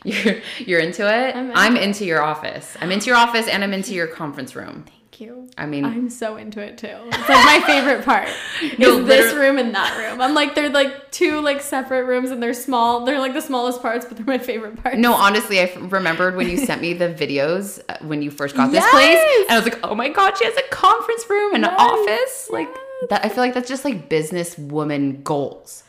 You're you're into it. I'm I'm into your office. I'm into your office and I'm into your conference room. Thank you. I mean, I'm so into it too. It's like my favorite part. No, is this room and that room. I'm like they're like two like separate rooms and they're small. They're like the smallest parts, but they're my favorite parts. no, honestly, I f- remembered when you sent me the videos uh, when you first got this place, and I was like, oh my god, she has a conference room and an Yes, office. Like that, I feel like that's just like business woman goals.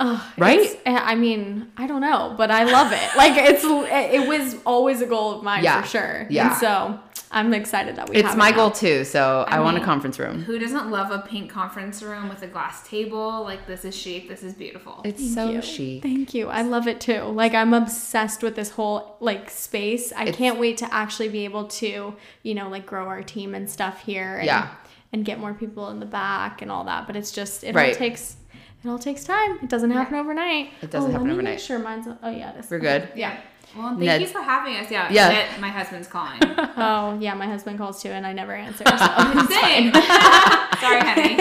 Ugh, Right? eh, I mean, I don't know, but I love it. Like it's it was always a goal of mine Yeah. for sure. Yeah. And so I'm excited that we. It's have it my now. goal too. So I, want a conference room. Who doesn't love a pink conference room with a glass table? Like this is chic. This is beautiful. It's so you. chic. Thank you. I love it too. Like I'm obsessed with this whole like space. I It's- can't wait to actually be able to, you know, like grow our team and stuff here and Yeah. and get more people in the back and all that. But it's just it Right. takes it all takes time. It doesn't happen overnight. It doesn't oh, happen let me overnight. Make sure mine's oh yeah, it is. We're good. yeah. Well, thank Ned- you for having us. Yeah. Yeah. Ned- my husband's calling. Oh yeah, my husband calls too and I never answer. So Same. Sorry, honey.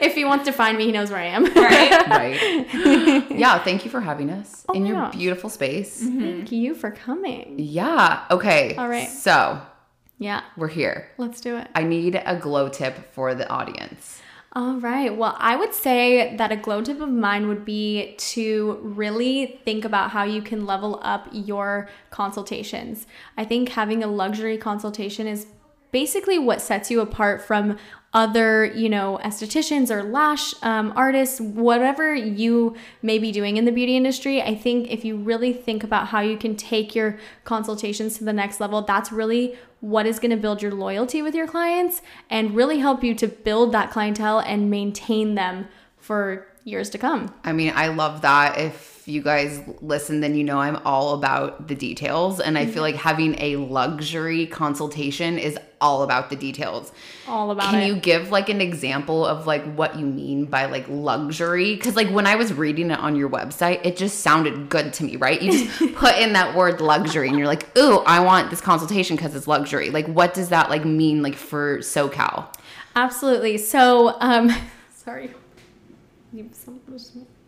if he wants to find me, he knows where I am. Right. Right. yeah. Thank you for having us Oh in your gosh. beautiful space. Mm-hmm. Thank you for coming. Yeah. Okay. All right. So Yeah, we're here. let's do it. I need a glow tip for the audience. All right. Well, I would say that a glow tip of mine would be to really think about how you can level up your consultations. I think having a luxury consultation is basically what sets you apart from other, you know, estheticians or lash um, artists, whatever you may be doing in the beauty industry. I think if you really think about how you can take your consultations to the next level, that's really what is going to build your loyalty with your clients and really help you to build that clientele and maintain them for years to come. I mean, I love that. If you guys listen, then you know I'm all about the details. And I feel like having a luxury consultation is all about the details. All about Can it. you give like an example of like what you mean by like luxury? Because like when I was reading it on your website, it just sounded good to me, right? You just put in that word luxury and you're like, ooh, I want this consultation because it's luxury. Like, what does that like mean like for SoCal? Absolutely. So, um, sorry.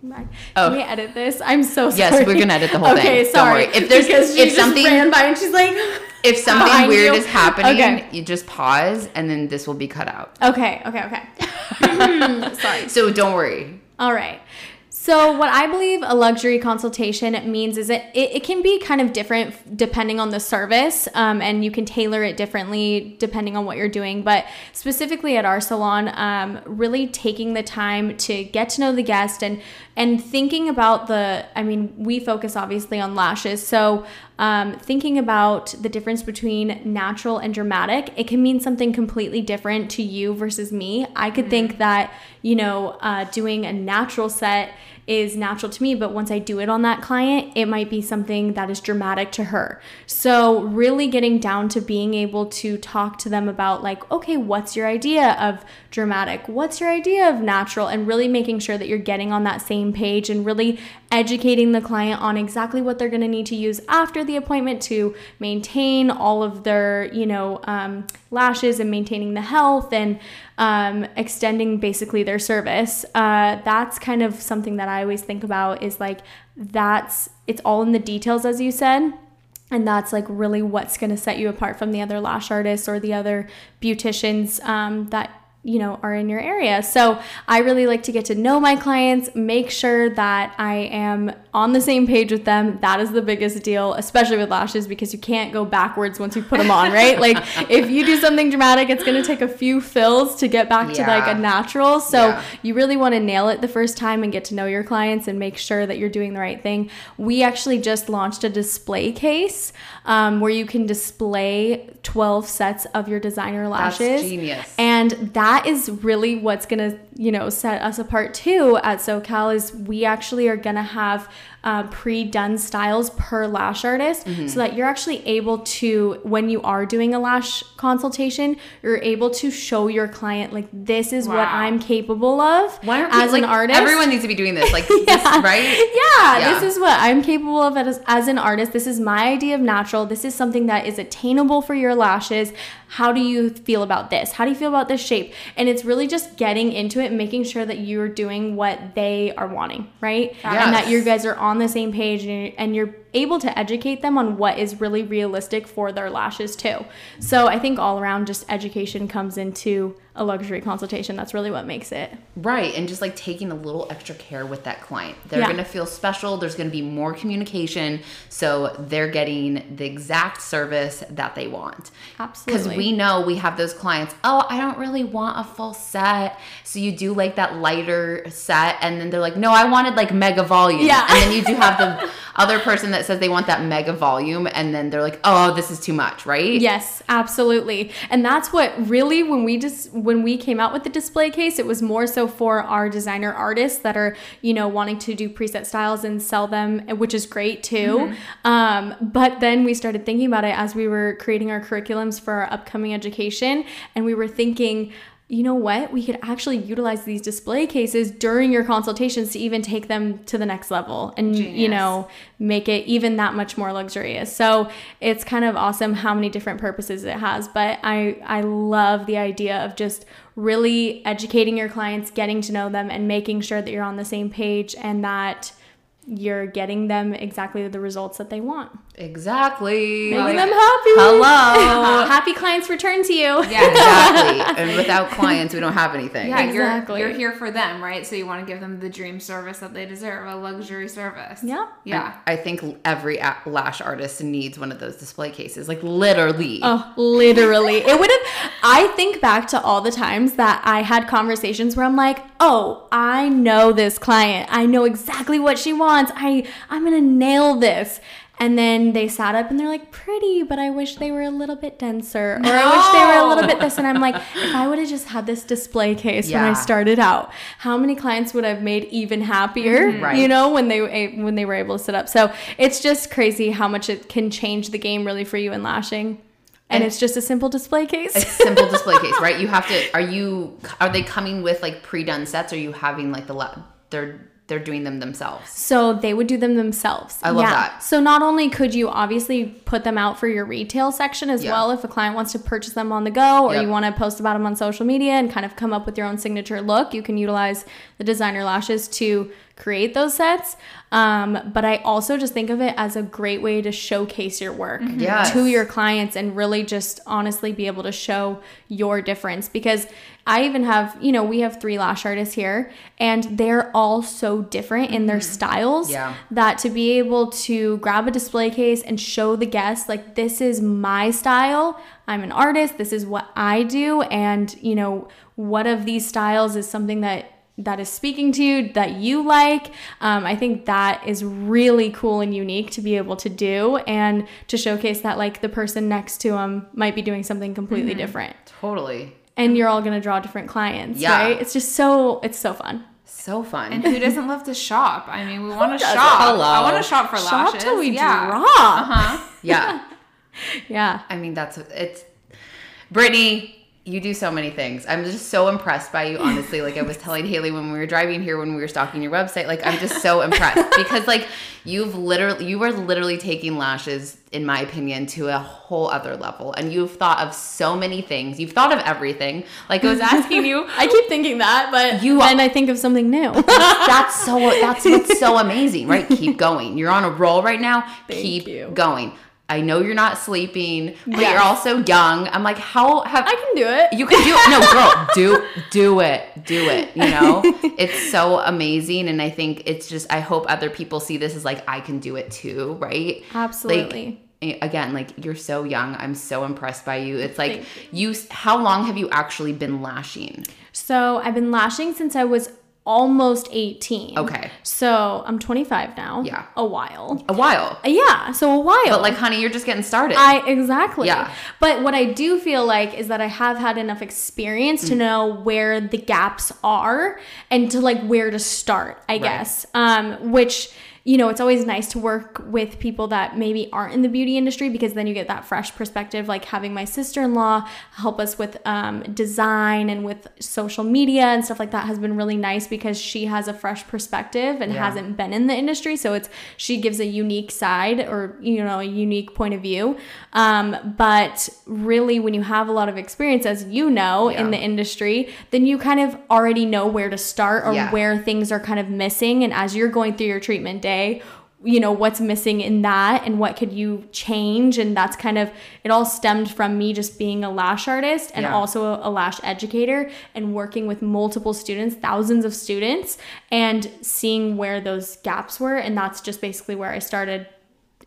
You- some- Can Oh. we edit this? I'm so sorry. Yes, we're gonna edit the whole okay, thing. Don't sorry. worry. If there's- because if something- ran by and she's like, If something weird you. is happening, Okay. you just pause and then this will be cut out. okay, okay, okay. Hmm, sorry. So don't worry. All right. So, what I believe a luxury consultation means is that it, it can be kind of different depending on the service, um, and you can tailor it differently depending on what you're doing. But specifically at our salon, um, really taking the time to get to know the guest and and thinking about the. I mean, we focus obviously on lashes, so um, thinking about the difference between natural and dramatic, it can mean something completely different to you versus me. I could think that, you know, uh, doing a natural set is natural to me, but once I do it on that client, it might be something that is dramatic to her. So, really getting down to being able to talk to them about, like, okay, what's your idea of dramatic? What's your idea of natural? And really making sure that you're getting on that same page and really educating the client on exactly what they're going to need to use after the appointment to maintain all of their, you know, um, lashes and maintaining the health and um, extending basically their service. Uh, that's kind of something that I always think about is like that's it's all in the details, as you said. And that's like really what's going to set you apart from the other lash artists or the other beauticians um, that you know are in your area. So I really like to get to know my clients, make sure that I am on the same page with them. That is the biggest deal, especially with lashes because you can't go backwards once you put them on, right? like if you do something dramatic, it's going to take a few fills to get back to like a natural. So Yeah. you really want to nail it the first time and get to know your clients and make sure that you're doing the right thing. We actually just launched a display case um, where you can display 12 sets of your designer That's lashes. genius. And that is really what's gonna, you know, set us apart too at SoCal is we actually are gonna have uh, pre-done styles per lash artist Mm-hmm. so that you're actually able to when you are doing a lash consultation you're able to show your client like this is what i'm capable of Why aren't as we, an like, artist Everyone needs to be doing this, like, this, right? yeah, Yeah. this is what I'm capable of as, as an artist. This is my idea of natural. This is something that is attainable for your lashes. How do you feel about this? How do you feel about this shape? And it's really just getting into it and making sure that you're doing what they are wanting, right? And that you guys are on the same page and you're able to educate them on what is really realistic for their lashes too. So I think all around just education comes into a luxury consultation. That's really what makes it. Right. And just like taking a little extra care with that client. They're Yeah. going to feel special. There's going to be more communication. So they're getting the exact service that they want. Absolutely. Because we know we have those clients, oh, I don't really want a full set. So you do like that lighter set. And then they're like, no, I wanted like mega volume. Yeah. And then you do have the other person that says they want that mega volume. And then they're like, oh, this is too much, right? Yes, absolutely. And that's what really when we just when we came out with the display case, it was more so for our designer artists that are, you know, wanting to do preset styles and sell them, which is great too. Um, but then we started thinking about it as we were creating our curriculums for our upcoming education and we were thinking you know what? We could actually utilize these display cases during your consultations to even take them to the next level and, you know, make it even that much more luxurious. So it's kind of awesome how many different purposes it has. But I I love the idea of just really educating your clients, getting to know them, and making sure that you're on the same page and that you're getting them exactly the results that they want. Exactly. Making Like- them happy. Hello. happy clients return to you. Yeah, exactly. And without clients, we don't have anything. Yeah, Exactly. you're, you're here for them, right? So you want to give them the dream service that they deserve, a luxury service. Yeah. Yeah. I think every lash artist needs one of those display cases, like literally. Oh, literally. It would have. I think back to all the times that I had conversations where I'm like, "Oh, I know this client. I know exactly what she wants. I I'm gonna nail this." And then they sat up and they're like, "Pretty, but I wish they were a little bit denser, or I wish they were a little bit this." And I'm like, if I would have just had this display case when I started out, how many clients would have made even happier? Mm-hmm. Right. You know, when they eh, when they were able to sit up. So it's just crazy how much it can change the game really for you in lashing. And, And- it's just a simple display case. a simple display case, right? You have to. Are you? Are they coming with like pre-done sets? Or are you having like the? La- they're they're doing them themselves. So they would do them themselves. I love that. So not only could you obviously put them out for your retail section as Yeah. well if a client wants to purchase them on the go or Yep. you want to post about them on social media and kind of come up with your own signature look, you can utilize the designer lashes to create those sets. Um, but I also just think of it as a great way to showcase your work Yes. to your clients and really just honestly be able to show your difference because I even have, you know, we have three lash artists here and they're all so different in their styles Yeah. that to be able to grab a display case and show the guests like this is my style i'm an artist this is what i do and you know what of these styles is something that that is speaking to you that you like um, i think that is really cool and unique to be able to do and to showcase that like the person next to them might be doing something completely different Totally. And you're all going to draw different clients Yeah. right it's just so it's so fun So fun. And who doesn't love to shop? I mean, we want to shop. Hello. I want to shop for shop lashes. till we yeah. drop Uh-huh. yeah. yeah I mean, that's it's. Brittani, you do so many things. I'm just so impressed by you, honestly. Like I was telling Haley when we were driving here, when we were stalking your website, like I'm just so impressed because, like, you've literally, you are literally taking lashes, in my opinion, to a whole other level, and you've thought of so many things. You've thought of everything. Like I was asking you, I keep thinking that, but You- then I think of something new. that's so that's what's so amazing, right? Keep going. You're on a roll right now. Thank Keep you. going. I know you're not sleeping, but Yes. you're also young. I'm like, how have I can do it. you can do it? No, girl, do do it, do it. You know, it's so amazing, and I think it's just. I hope other people see this as like I can do it too, right? Absolutely. Like, again, like you're so young. I'm so impressed by you. It's like you. How long have you actually been lashing? so I've been lashing since I was almost 18. Okay. So I'm 25 now. Yeah. A while. A while, Yeah. So a while. but like, honey, you're just getting started. I exactly. Yeah. But what I do feel like is that I have had enough experience Mm. to know where the gaps are and to like where to start, I guess. Um, which you know, it's always nice to work with people that maybe aren't in the beauty industry because then you get that fresh perspective. Like having my sister in law help us with um, design and with social media and stuff like that has been really nice because she has a fresh perspective and Yeah. hasn't been in the industry. So it's she gives a unique side or you know a unique point of view. Um, but really, when you have a lot of experience, as you know, Yeah. in the industry, then you kind of already know where to start or Yeah. where things are kind of missing. And as you're going through your treatment day, you know what's missing in that and what could you change and that's kind of it all stemmed from me just being a lash artist and Yeah. also a lash educator and working with multiple students thousands of students and seeing where those gaps were and that's just basically where i started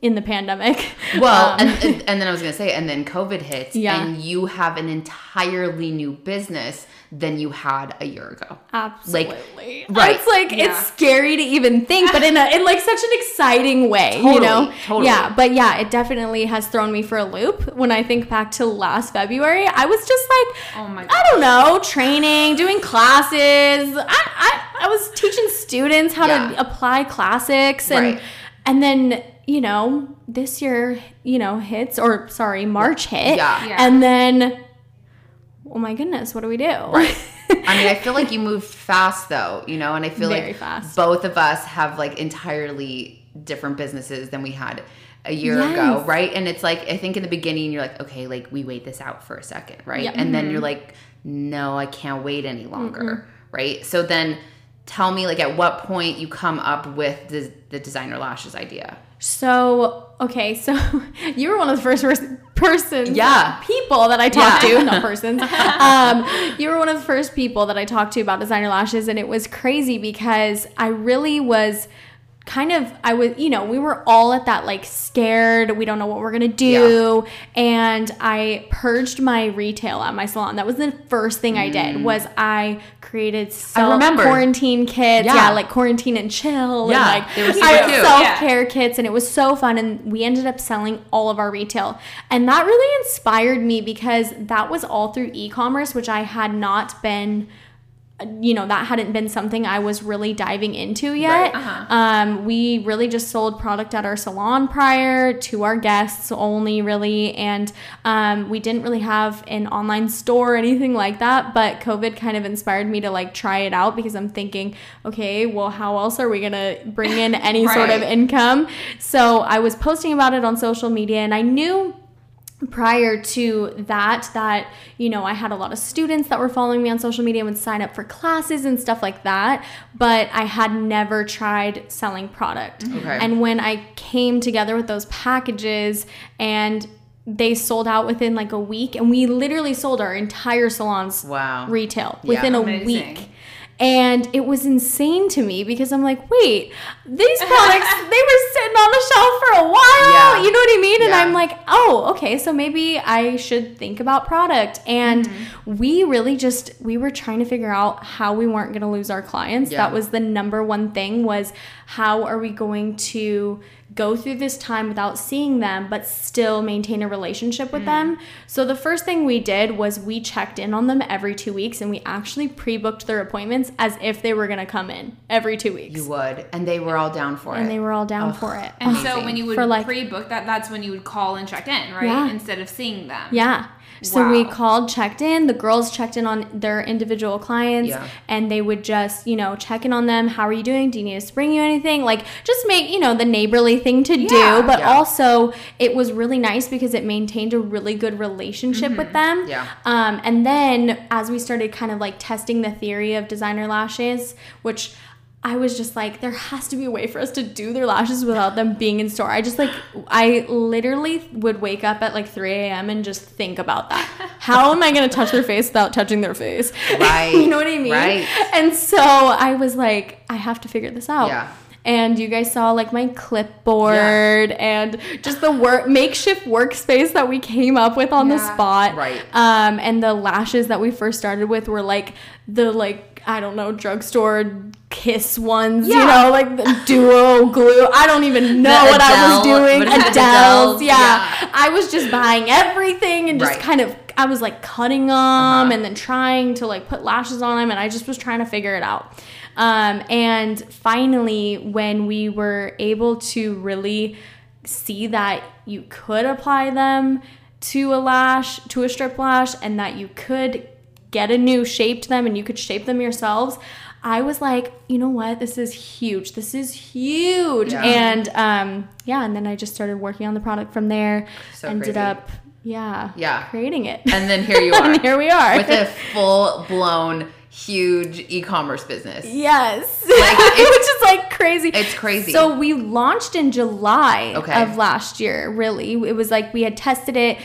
in the pandemic Well, Um, and, and and then I was gonna say, and then COVID hits, Yeah. and you have an entirely new business than you had a year ago. Absolutely. right. It's like Yeah. it's scary to even think, but in a in like such an exciting way, you know? totally. Yeah, but yeah, it definitely has thrown me for a loop. When I think back to last February, I was just like Oh my I don't know, training, doing classes. I I, I was teaching students how Yeah. to apply classics and Right. and then you know, this year, you know, hits or sorry, March hit. Yeah. Yeah. And then oh my goodness, what do we do? Right. I mean, I feel like you moved fast though, you know, and I feel Very like fast. both of us have like entirely different businesses than we had a year Yes. ago, right? And it's like I think in the beginning you're like, okay, like we wait this out for a second, right? Yep. And then you're mm-hmm. like, no, I can't wait any longer, right? So then tell me like at what point you come up with the, the designer lashes idea. So okay, so you were one of the first persons, Yeah. people that I talked Yeah. to, not persons. um, you were one of the first people that I talked to about designer lashes, and it was crazy because I really was kind of I was you know we were all at that like scared we don't know what we're gonna do and I purged my retail at my salon that was the first thing I did was I created self Mm. quarantine kits yeah. Yeah. like quarantine and chill Yeah, and like they were super cute. self Yeah. care kits and it was so fun and we ended up selling all of our retail and that really inspired me because that was all through e-commerce which i had not been you know that hadn't been something i was really diving into yet. Right, uh-huh. um, we really just sold product at our salon prior to our guests only really. And um, we didn't really have an online store or anything like that but covid kind of inspired me to like try it out because i'm thinking okay well how else are we gonna bring in any sort of income? So i was posting about it on social media and i knew prior to that that you know i had a lot of students that were following me on social media and would sign up for classes and stuff like that but i had never tried selling product mm-hmm. Okay. and when i came together with those packages and they sold out within like a week and we literally sold our entire salon's Wow. retail Yeah. within a week and it was insane to me because I'm like, wait, these products, they were sitting on the shelf for a while. Yeah. You know what I mean? And I'm like, oh, okay, so maybe I should think about product. And Mm-hmm. we really just, we were trying to figure out how we weren't going to lose our clients. Yeah. That was the number one thing was how are we going to go through this time without seeing them but still maintain a relationship with them mm. so the first thing we did was we checked in on them every two weeks and we actually pre-booked their appointments as if they were going to come in every two weeks You would, and they were all down for and it. And they were all down Ugh. for it And so when you would For, like- pre-book that, that's when you would call and check in, right? Yeah. Instead of seeing them. Yeah. So we called, checked in. The girls checked in on their individual clients, Yeah. and they would just, you know, check in on them. How are you doing? Do you need us to bring you anything? Like, just make you know the neighborly thing to Yeah. do. But Yeah. also, it was really nice because it maintained a really good relationship with them. Yeah. Um, and then as we started kind of like testing the theory of designer lashes, which I was just like, there has to be a way for us to do their lashes without them being in store. I just like, I literally would wake up at like 3 a.m. and just think about that. How am I going to touch their face without touching their face? Right, you know what I mean? right. And so I was like, I have to figure this out. Yeah. And you guys saw like my clipboard and just the work makeshift workspace that we came up with on the spot. Right. Um, and the lashes that we first started with were like the like I don't know drugstore kiss ones. You know, like the duo glue. I don't even know The what I was doing. Ardell's. Ardell's? Yeah. Yeah. I was just buying everything and just Right. kind of I was like cutting them Uh-huh. and then trying to like put lashes on them and I just was trying to figure it out. Um, and finally, when we were able to really see that you could apply them to a lash, to a strip lash, and that you could get a new shape to them and you could shape them yourselves. I was like, you know what? This is huge. This is huge. Yeah. And um, yeah, and then I just started working on the product from there. So ended crazy. up, yeah, Yeah. creating it. And then here you are. and here we are. with a full blown huge e-commerce business. yes. Like, which it's, is like crazy. it's crazy. So we launched in July Okay. of last year. Really, it was like we had tested it,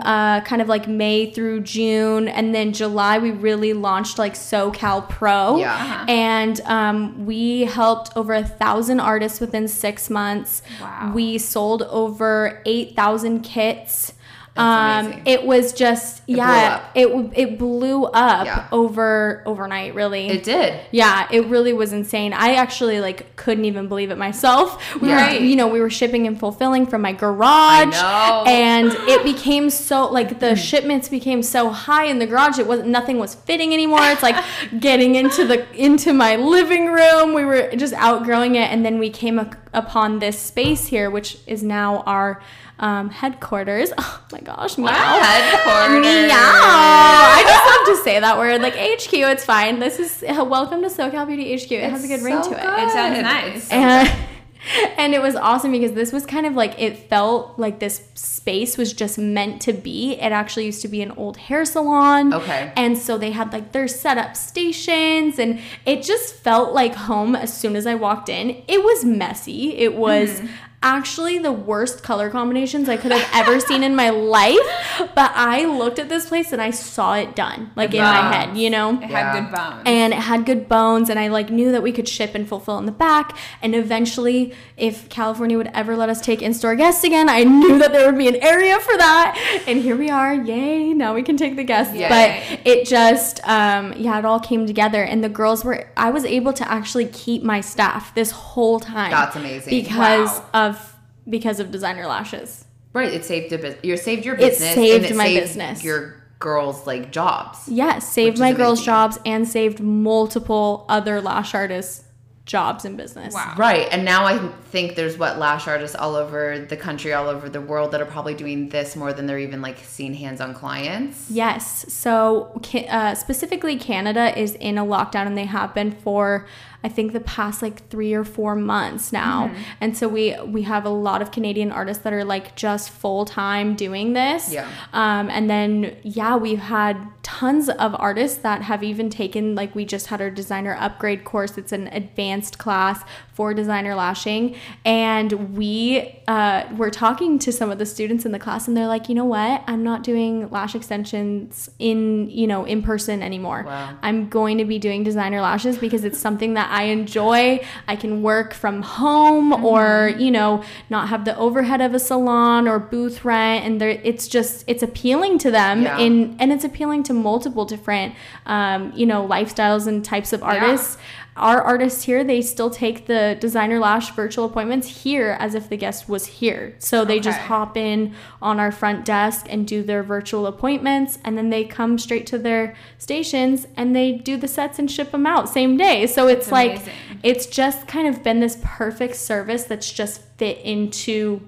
uh, kind of like May through June, and then July we really launched like SoCal Pro. Yeah. Uh-huh. And um, we helped over a thousand artists within six months. Wow. We sold over eight thousand kits. Um, it was just blew yeah, up. it it blew up Yeah. over overnight. Really, it did. yeah, it really was insane. I actually like couldn't even believe it myself. We were, you know, we were shipping and fulfilling from my garage, and it became so like the shipments became so high in the garage. It was nothing was fitting anymore. It's like getting into the into my living room. We were just outgrowing it, and then we came up upon this space here, which is now our um, headquarters. Oh my gosh, meow. Headquarters. Meow. I just love to say that word. Like HQ, it's fine. This is uh, welcome to SoCal Beauty HQ. It has a good It's ring to it. good. It sounds It's nice. And, and it was awesome because this was kind of like it felt like this space was just meant to be. It actually used to be an old hair salon. Okay. And so they had like their setup stations and it just felt like home as soon as I walked in. It was messy. It was Mm-hmm. Actually the worst color combinations I could have ever seen in my life. But I looked at this place and I saw it done, like in my head, you know? It Yeah. had good bones. and it had good bones and i like knew that we could ship and fulfill in the back and eventually if california would ever let us take in-store guests again i knew that there would be an area for that and here we are yay now we can take the guests Yay. but it just um yeah it all came together and the girls were i was able to actually keep my staff this whole time That's amazing. because Wow. of because of designer lashes Right. It saved a business. You saved your business. It business. saved and it my saved business. Your girls like jobs. yes saved my girls amazing. jobs and saved multiple other lash artists jobs and business wow. Right. And now I think there's what lash artists all over the country, all over the world that are probably doing this more than they're even like seeing hands-on clients. Yes. So uh, specifically, Canada is in a lockdown, and they have been for I think the past like three or four months now. Mm-hmm. And so we we have a lot of Canadian artists that are like just full time doing this. Yeah. Um, and then yeah, we've had tons of artists that have even taken like we just had our designer upgrade course. It's an advanced class for designer lashing, and we uh, were talking to some of the students in the class, and they're like, you know what, I'm not doing lash extensions in you know in person anymore. Wow. I'm going to be doing designer lashes because it's something that I enjoy. I can work from home or, you know, not have the overhead of a salon or booth rent and there it's just it's appealing to them Yeah. in and it's appealing to multiple different um, you know, lifestyles and types of artists. Our artists here, they still take the designer lash virtual appointments here as if the guest was here. So they just hop in on our front desk and do their virtual appointments and then they come straight to their stations and they do the sets and ship them out same day so it's That's like amazing. it's just kind of been this perfect service that's just fit into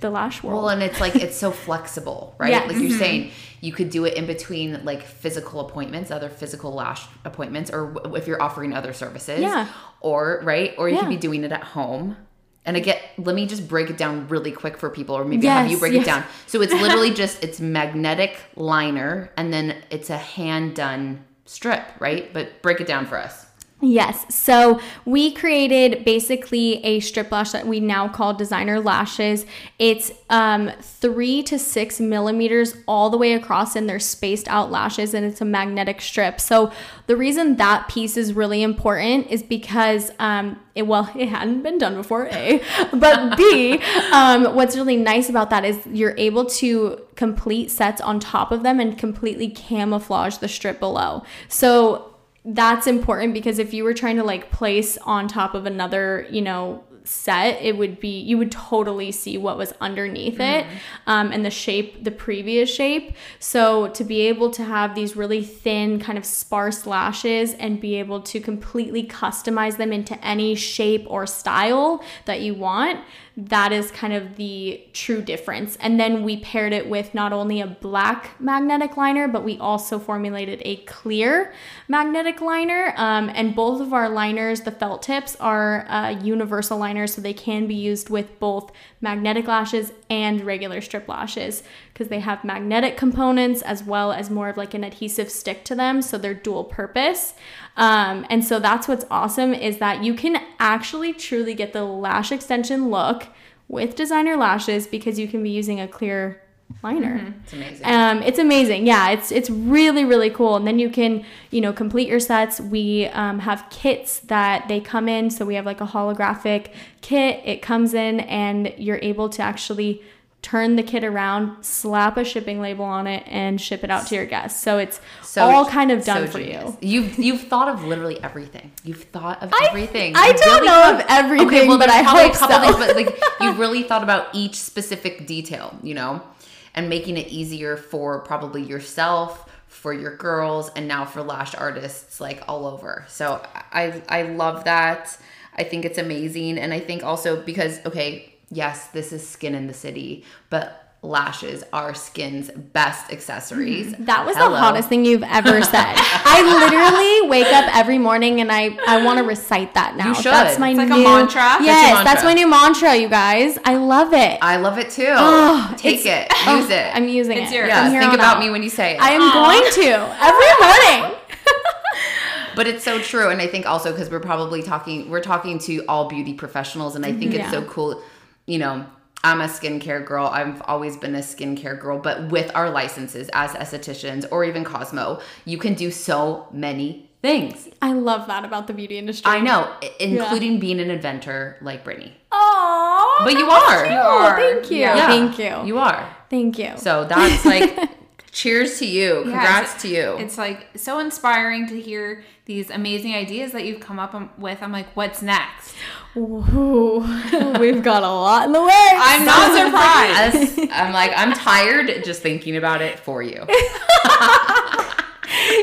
the lash world Well, and it's like it's so flexible, right? Yes. Like you're mm-hmm. saying, you could do it in between like physical appointments, other physical lash appointments, or w- if you're offering other services, Yeah. or right, or you Yeah. could be doing it at home. And again, let me just break it down really quick for people, or maybe have you break yes. it down. So it's literally just it's magnetic liner, and then it's a hand done strip, right? But break it down for us. Yes. So we created basically a strip lash that we now call designer lashes. It's um, three to six millimeters all the way across, and they're spaced out lashes, and it's a magnetic strip. So the reason that piece is really important is because um, it well, it hadn't been done before, A, but B, um, what's really nice about that is you're able to complete sets on top of them and completely camouflage the strip below. So that's important because if you were trying to like place on top of another, you know, set, it would be you would totally see what was underneath it um, and the shape, the previous shape. So to be able to have these really thin, kind of sparse lashes and be able to completely customize them into any shape or style that you want. That is kind of the true difference. And then we paired it with not only a black magnetic liner, but we also formulated a clear magnetic liner. Um, and both of our liners, the felt tips, are uh, universal liners, so they can be used with both magnetic lashes and regular strip lashes because they have magnetic components as well as more of like an adhesive stick to them, so they're dual purpose. Um, and so that's what's awesome is that you can actually truly get the lash extension look with designer lashes because you can be using a clear liner. It's amazing. Um, it's amazing. Yeah, it's it's really really cool. And then you can you know complete your sets. We um, have kits that they come in. So we have like a holographic kit. It comes in and you're able to actually turn the kit around, slap a shipping label on it, and ship it out to your guests. So it's all kind of done so for you. You've you've thought of literally everything. You've thought of I- everything. I You don't really know of everything, Okay, well, but I hope a couple so. things, but like you've really thought about each specific detail, you know, and making it easier for probably yourself, for your girls, and now for lash artists like all over. So I I love that. I think it's amazing, and I think also because okay, yes, this is skin in the city, but lashes are skin's best accessories. Mm-hmm. That was Hello. the hottest thing you've ever said. I literally wake up every morning and I I want to recite that now. You should. That's my It's like a new mantra? That's Yes, mantra. that's my new mantra, you guys. I love it. I love it too. Oh, Take it, oh, use it. I'm using It's it. yours. yeah, think about out. me when you say it. I am Aw. going to every morning. but it's so true, and I think also because we're probably talking, we're talking to all beauty professionals, and I think it's Yeah. so cool. You know, I'm a skincare girl. I've always been a skincare girl, but with our licenses as estheticians or even Cosmo, you can do so many things. I love that about the beauty industry. I know, i- including being an inventor like Brittani. Oh, But you are. You are. Thank you. Yeah. Yeah, Thank you. You are. Thank you. So that's like, cheers to you. Congrats it's- to you. It's like so inspiring to hear these amazing ideas that you've come up um, with. I'm like, what's next? Ooh, we've got a lot in the way. I'm not surprised. I'm like, I'm tired just thinking about it for you.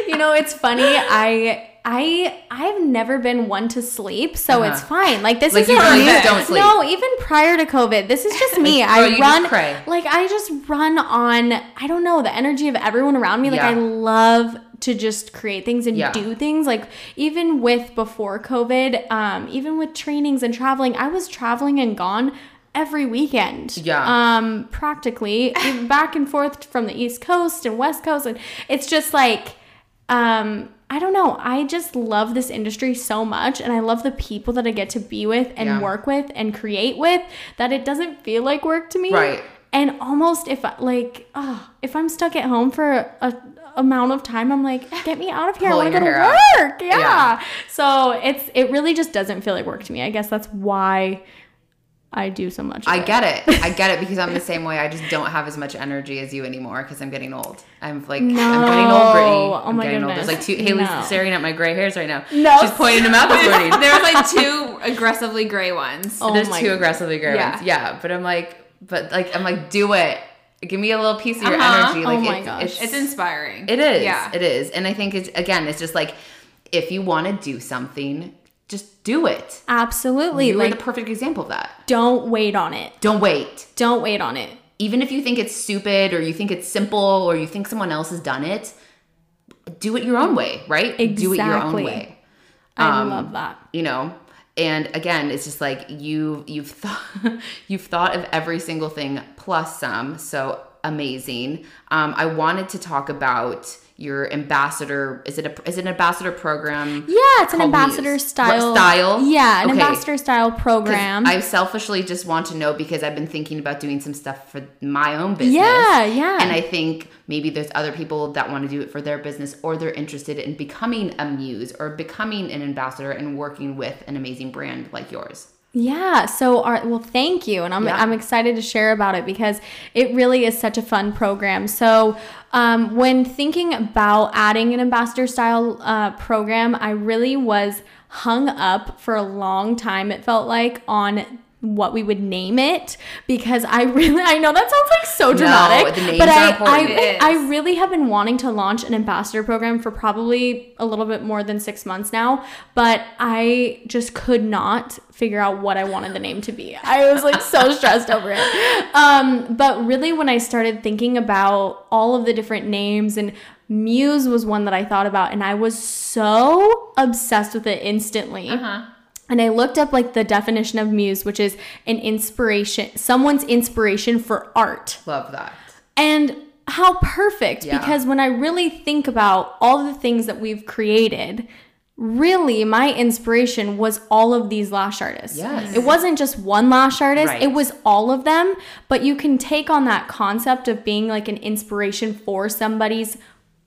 you know, it's funny. I I I've never been one to sleep, so Uh-huh. it's fine. Like this Like, isn't you really new. don't sleep. No, even prior to COVID, this is just me. Like, I girl, run like I just run on. I don't know the energy of everyone around me. Like Yeah. I love to just create things and Yeah. do things. Like even with before COVID, um, even with trainings and traveling, I was traveling and gone every weekend. Yeah. Um, practically back and forth from the East Coast and West Coast, and it's just like um I don't know. I just love this industry so much and I love the people that I get to be with and Yeah. work with and create with that it doesn't feel like work to me. Right. And almost if I, like oh, if I'm stuck at home for a, a amount of time I'm like get me out of here. I want to go to work. Yeah. Yeah. So it's it really just doesn't feel like work to me. I guess that's why I do so much. I get it. I get it because I'm the same way. I just don't have as much energy as you anymore because I'm getting old. I'm like, I'm getting old, Brittani. Oh I'm my getting old. goodness. There's like two, Haley's No. staring at my gray hairs right now. No. She's pointing them out this morning. there was like two aggressively gray ones. Oh There's two God. aggressively gray Yeah. ones. Yeah. But I'm like, but like, I'm like, do it. Give me a little piece of your Uh-huh. energy. Oh Like, my it- gosh. It's, It's inspiring. It is. Yeah. It is. And I think it's again, it's just like if you want to do something, just do it. Absolutely. You are like the perfect example of that. don't wait on it. Don't wait. Don't wait on it. Even if you think it's stupid or you think it's simple or you think someone else has done it, do it your own way, right? Do it your own Exactly. way. I Um, love that. You know? And again, it's just like you you've thought you've thought of every single thing plus some. So amazing. Um, I wanted to talk about your ambassador. Is it a is it an ambassador program? Yeah, it's an ambassador Muse? style. Style? Yeah, an Okay. ambassador style program. I selfishly just want to know because I've been thinking about doing some stuff for my own business. Yeah, yeah. And I think maybe there's other people that want to do it for their business or they're interested in becoming a muse or becoming an ambassador and working with an amazing brand like yours. Yeah. So, our, well, thank you, and I'm Yeah. I'm excited to share about it because it really is such a fun program. So, um, when thinking about adding an ambassador style uh, program, I really was hung up for a long time. It felt like on what we would name it because I really I know that sounds like so dramatic, names but I I. I really have been wanting to launch an ambassador program for probably a little bit more than six months now, but I just could not figure out what I wanted the name to be. I was like so stressed over it. Um, but really, when I started thinking about all of the different names and Muse was one that I thought about, and I was so obsessed with it instantly. And I looked up like the definition of muse, which is an inspiration, someone's inspiration for art. Love that. And how perfect Yeah. because when I really think about all the things that we've created, really my inspiration was all of these lash artists. Yes. It wasn't just one lash artist, Right. it was all of them, but you can take on that concept of being like an inspiration for somebody's,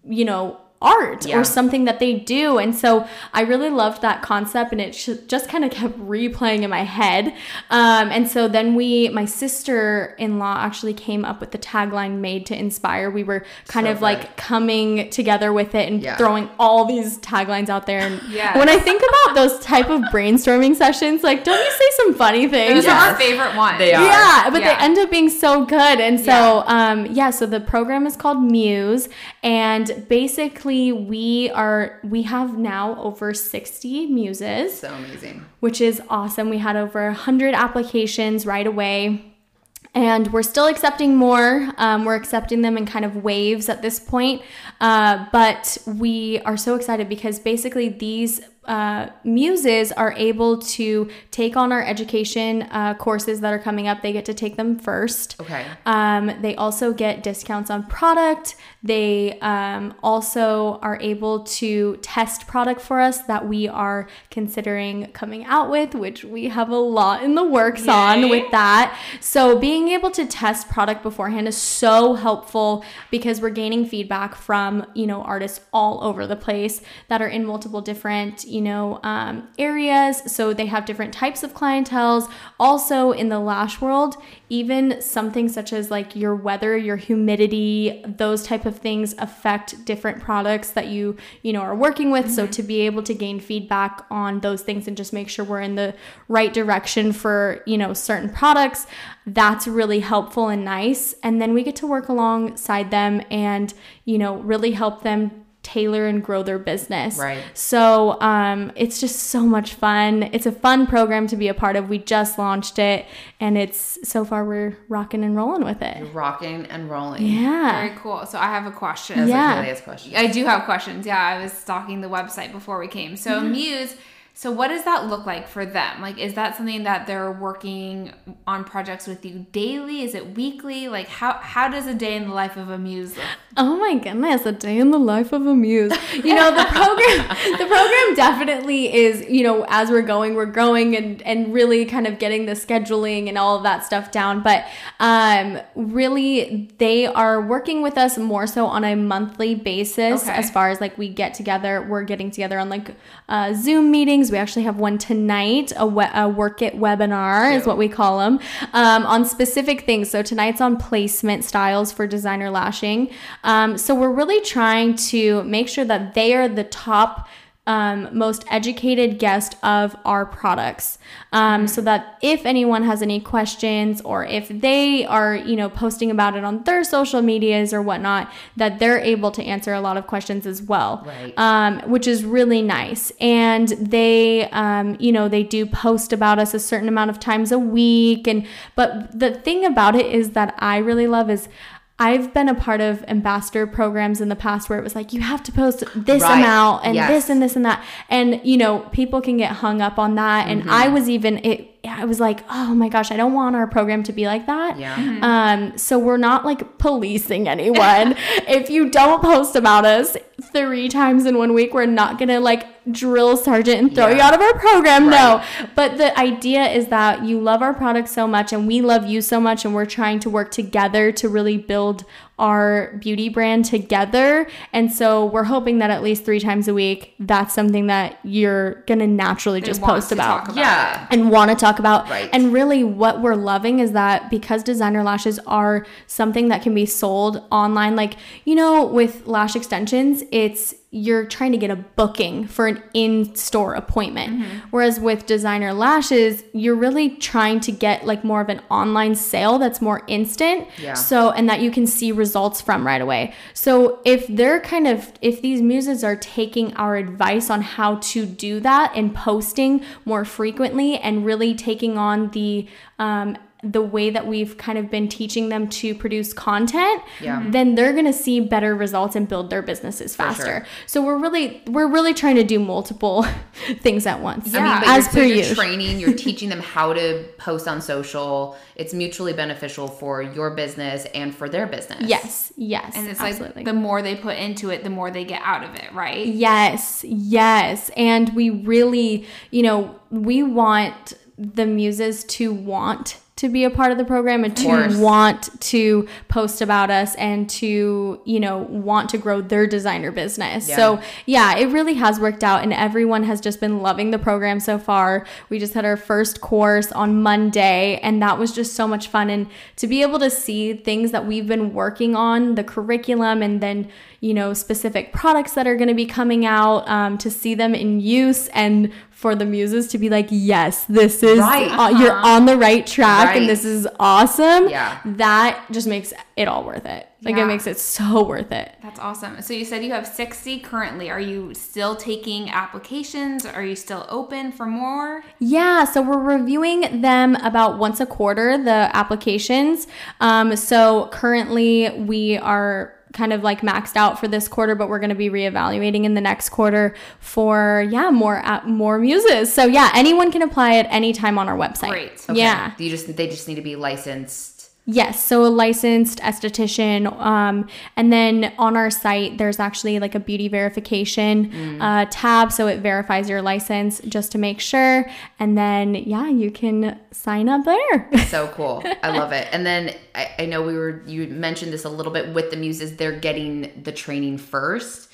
you know, art Yeah. or something that they do. And so I really loved that concept and it sh- just kind of kept replaying in my head. Um, and so then we, my sister in law actually came up with the tagline made to inspire. We were kind So of like coming together with it and Yeah. throwing all these taglines out there. And Yes. when I think about those type of brainstorming sessions, like, don't you say some funny things? Those are our favorite ones. They are. Yeah, but Yeah. they end up being so good. And so, um, yeah, so the program is called Muse. And basically, we are, we have now over 60 muses, So amazing. which is awesome. We had over 100 applications right away. And we're still accepting more. Um, we're accepting them in kind of waves at this point. Uh, but we are so excited because basically these uh, muses are able to take on our education uh, courses that are coming up. They get to take them first. Okay. Um, they also get discounts on product. They um, also are able to test product for us that we are considering coming out with, which we have a lot in the works on with that. So being able to test product beforehand is so helpful because we're gaining feedback from you know artists all over the place that are in multiple different you know um, areas. So they have different types of clientels. Also in the lash world, even something such as like your weather, your humidity, those type of things affect different products that you you know are working with. So to be able to gain feedback on those things and just make sure we're in the right direction for you know certain products, that's really helpful and nice. And then we get to work alongside them and you know really help them tailor and grow their business. Right. So um, it's just so much fun. It's a fun program to be a part of. We just launched it, and it's so far we're rocking and rolling with it. Rocking and rolling. Yeah. Very cool. So I have a question. That's Yeah. like Kaylee's question. I do have questions. Yeah, I was stalking the website before we came. So Muse, so what does that look like for them? Like is that something that they're working on projects with you daily? Is it weekly? Like how how does a day in the life of a Muse look? Oh my goodness, a day in the life of a muse. You know, the program the program definitely is, you know, as we're going, we're growing and and really kind of getting the scheduling and all of that stuff down. But um really they are working with us more so on a monthly basis Okay. as far as like we get together, we're getting together on like uh, Zoom meetings. We actually have one tonight, a, we- a work it webinar is what we call them, um, on specific things. So tonight's on placement styles for designer lashing. Um, so we're really trying to make sure that they are the top. Um, most educated guest of our products um, so that if anyone has any questions or if they are you know posting about it on their social medias or whatnot that they're able to answer a lot of questions as well Right. um, which is really nice. And they, um, you know, they do post about us a certain amount of times a week. And but the thing about it is that I really love is. I've been a part of ambassador programs in the past where it was like you have to post this Right. amount and Yes. this and this and that and you know people can get hung up on that and Mm-hmm. I was even it I was like oh my gosh I don't want our program to be like that Yeah. um, so we're not like policing anyone. if you don't post about us three times in one week, we're not gonna like drill sergeant and throw you out of our program. No. But the idea is that you love our product so much and we love you so much and we're trying to work together to really build our beauty brand together. And so we're hoping that at least three times a week, that's something that you're gonna naturally just post about about Yeah. and want to talk about. Right. And really, what we're loving is that because designer lashes are something that can be sold online, like, you know, with lash extensions, it's you're trying to get a booking for an in-store appointment. Whereas with designer lashes, you're really trying to get like more of an online sale that's more instant. Yeah. So and that you can see results from right away. So if they're kind of if these muses are taking our advice on how to do that and posting more frequently and really taking on the um the way that we've kind of been teaching them to produce content, Yeah. Mm-hmm. then they're going to see better results and build their businesses faster. sure. So we're really we're really trying to do multiple things at once. Yeah. I mean, but as you're, per so you're training, you're teaching them how to post on social. It's mutually beneficial for your business and for their business. Yes, yes, And it's absolutely. like the more they put into it, the more they get out of it, right? Yes, yes. And we really, you know, we want the muses to want to be a part of the program and to want to post about us and to, you know, want to grow their designer business. Yeah. So, yeah, it really has worked out and everyone has just been loving the program so far. We just had our first course on Monday and that was just so much fun and to be able to see things that we've been working on, the curriculum and then, you know, specific products that are going to be coming out, um, to see them in use and for the muses to be like, yes, this is, Right. uh, you're on the right track Right. and this is awesome. Yeah. That just makes it all worth it. Like Yeah. it makes it so worth it. That's awesome. So you said you have 60 currently. Are you still taking applications? Are you still open for more? Yeah, so we're reviewing them about once a quarter, the applications. Um, so currently we are kind of like maxed out for this quarter, but we're going to be reevaluating in the next quarter for yeah more uh, more muses. So yeah, anyone can apply at any time on our website. Great. Okay. Yeah. You just they just need to be licensed. Yes, so a licensed esthetician, um, and then on our site there's actually like a beauty verification uh, tab, so it verifies your license just to make sure, and then yeah, you can sign up there. So cool. I love it. And then I, I know we were you mentioned this a little bit with the muses, they're getting the training first.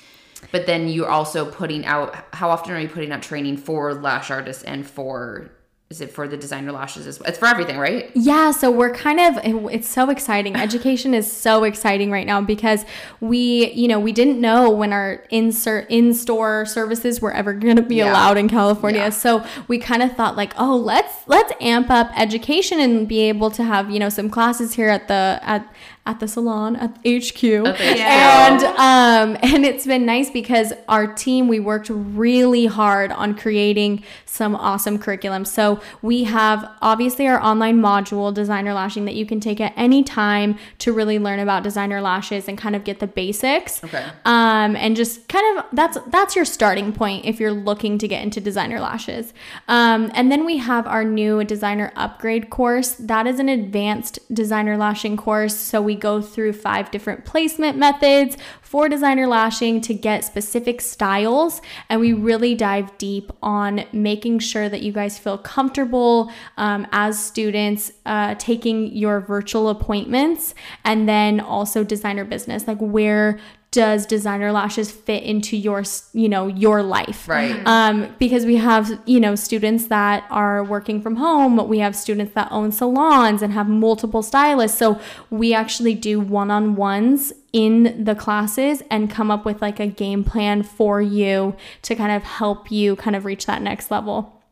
But then you're also putting out how often are you putting out training for lash artists and for is it for the designer lashes as well? It's for everything, right? Yeah, so we're kind of, it's so exciting. Education is so exciting right now because we, you know, we didn't know when our insert in-store services were ever going to be Yeah. allowed in California. Yeah. So we kind of thought like, "Oh, let's let's amp up education and be able to have, you know, some classes here at the at at the salon at HQ." Okay. Yeah. And um and it's been nice because our team we worked really hard on creating some awesome curriculum. So we have obviously our online module designer lashing that you can take at any time to really learn about designer lashes and kind of get the basics. Okay. Um and just kind of that's that's your starting point if you're looking to get into designer lashes. Um and then we have our new designer upgrade course. That is an advanced designer lashing course. So we go through five different placement methods for designer lashing to get specific styles. And we really dive deep on making sure that you guys feel comfortable um, as students uh, taking your virtual appointments and then also designer business. Like, where does designer lashes fit into your, you know, your life? Right. um, because we have you know students that are working from home we have students that own salons and have multiple stylists so we actually do one-on-ones in the classes and come up with like a game plan for you to kind of help you kind of reach that next level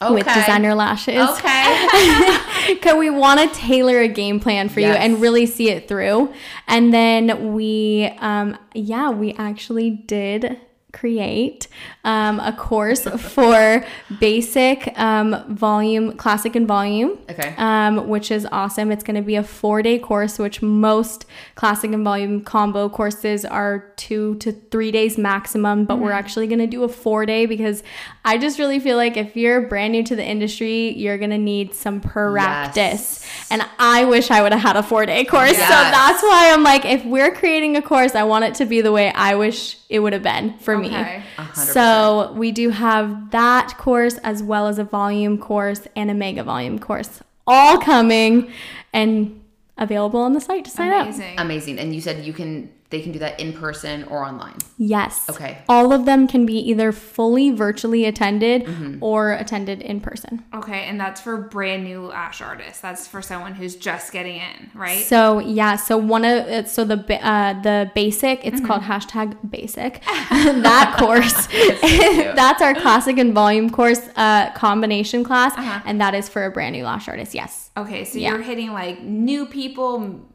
with designer lashes Okay. because we want to tailor a game plan for you and really see it through. And then we, um, yeah, we actually did create um, a course for basic um, volume, classic and volume. Okay. Um, which is awesome. It's going to be a four day course, which most classic and volume combo courses are two to three days maximum, but we're actually going to do a four day because I just really feel like if you're brand new to the industry, you're going to need some practice. Yes. And I wish I would have had a four day course. So that's why I'm like, if we're creating a course, I want it to be the way I wish it would have been for me. Okay. A hundred So we do have that course as well as a volume course and a mega volume course, all coming and available on the site to sign up. Amazing. Amazing. And you said you can they can do that in person or online. Yes. Okay. All of them can be either fully virtually attended or attended in person. Okay, and that's for brand new lash artists. That's for someone who's just getting in, right? So yeah, so one of uh, so the uh, the basic it's called hashtag basic that course that's our classic and volume course uh, combination class and that is for a brand new lash artist. Yes, okay, so Yeah. you're hitting like new people, m-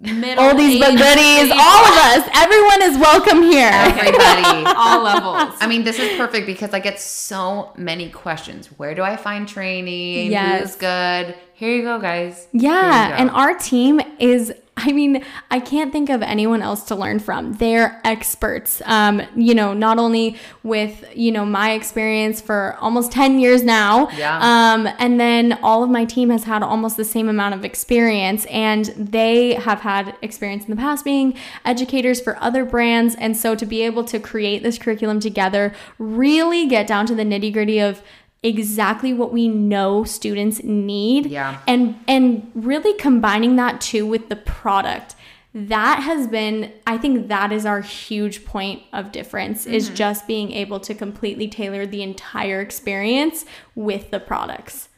middle, all these age goodies, people, all of us, everyone is welcome here. Everybody. all levels. I mean, this is perfect because I get so many questions. Where do I find training? Yes. Who's good? Here you go, guys. Yeah, go. and our team is I mean, I can't think of anyone else to learn from. They're experts. Um, you know, not only with, you know, my experience for almost 10 years now. Yeah. Um, and then all of my team has had almost the same amount of experience and they have had experience in the past being educators for other brands. And so to be able to create this curriculum together, really get down to the nitty-gritty of exactly what we know students need Yeah. and and really combining that too with the product that has been i think that is our huge point of difference is mm-hmm. just being able to completely tailor the entire experience with the products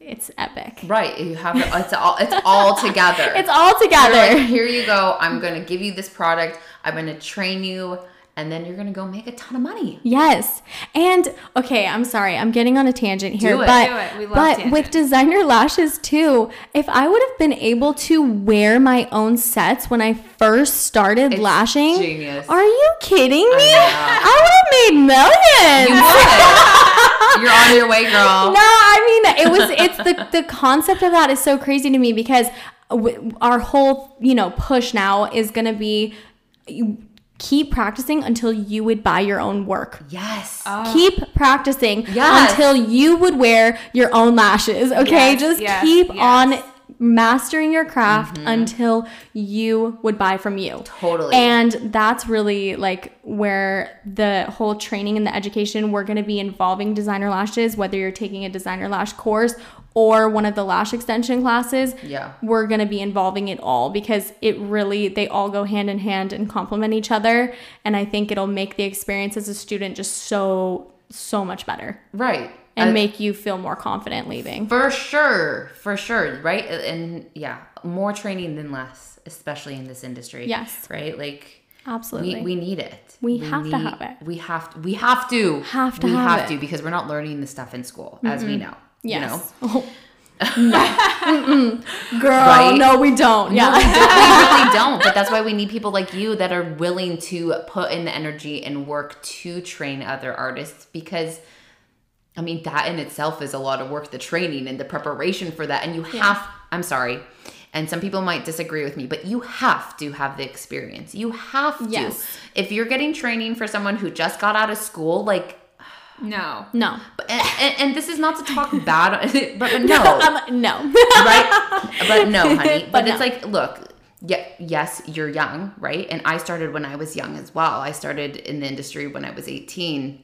it's epic Right. You have it, it's all it's all together. it's all together like, here you go. I'm gonna give you this product. I'm gonna train you, and then you're gonna go make a ton of money. Yes. And okay, I'm sorry. I'm getting on a tangent here, Do it. but Do it. But tangents. with designer lashes too, if I would have been able to wear my own sets when I first started It's lashing, genius. are you kidding me? know. I would have made millions. You would. You're on your way, girl. No, I mean it was. It's the the concept of that is so crazy to me because w- our whole you know push now is gonna be keep practicing until you would buy your own work. Yes. Ah. keep practicing Yes. until you would wear your own lashes okay Yes, just yes, keep yes. on mastering your craft mm-hmm. until you would buy from you Totally. and that's really like where the whole training and the education we're going to be involving designer lashes whether you're taking a designer lash course or one of the lash extension classes Yeah. we're going to be involving it all because it really they all go hand in hand and complement each other and i think it'll make the experience as a student just so so much better right. and make you feel more confident leaving For sure, for sure, right? And yeah, more training than less, especially in this industry. Yes. right. Like absolutely we, we need it. We have to have it. We have to. We have to. Have to We have have to because we're not learning this stuff in school, as we know. Yes You know. Mm-mm. girl Right? no we don't yeah we really don't. But that's why we need people like you that are willing to put in the energy and work to train other artists because I mean that in itself is a lot of work, the training and the preparation for that. And you have I'm sorry. And some people might disagree with me, but you have to have the experience. You have to. Yes. If you're getting training for someone who just got out of school, like no. no but- and, and, this is not to talk bad, but, but no um, no right? But no, honey. But, But it's like, look, yeah, yes, you're young, right? And I started when I was young as well. I started in the industry when I was 18,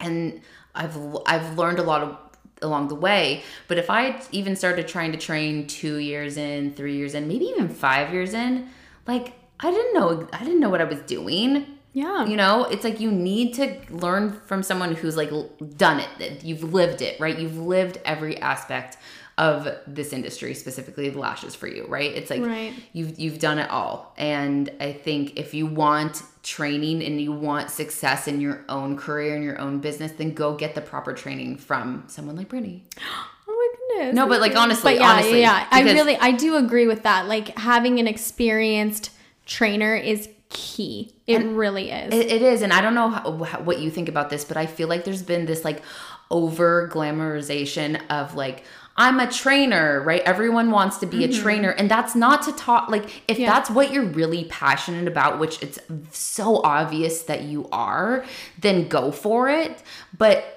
and I've I've learned a lot of along the way. But if I had even started trying to train two years in, three years in, maybe even five years in, like I didn't know I didn't know what I was doing. Yeah You know, it's like you need to learn from someone who's like done it. You've lived it, right? You've lived every aspect of this industry, specifically the lashes for you, right? It's like Right. you've you've done it all. And I think if you want training and you want success in your own career and your own business, then go get the proper training from someone like Brittani. Oh my goodness. No, but, like, honestly, But yeah, honestly, yeah, yeah. I really, I do agree with that. Like having an experienced trainer is key. It really is. It, it is, and I don't know how, how, what you think about this, but I feel like there's been this like over glamorization of like I'm a trainer, right? Everyone wants to be a mm-hmm. trainer, and that's not to talk like if Yeah. that's what you're really passionate about, which it's so obvious that you are, then go for it. But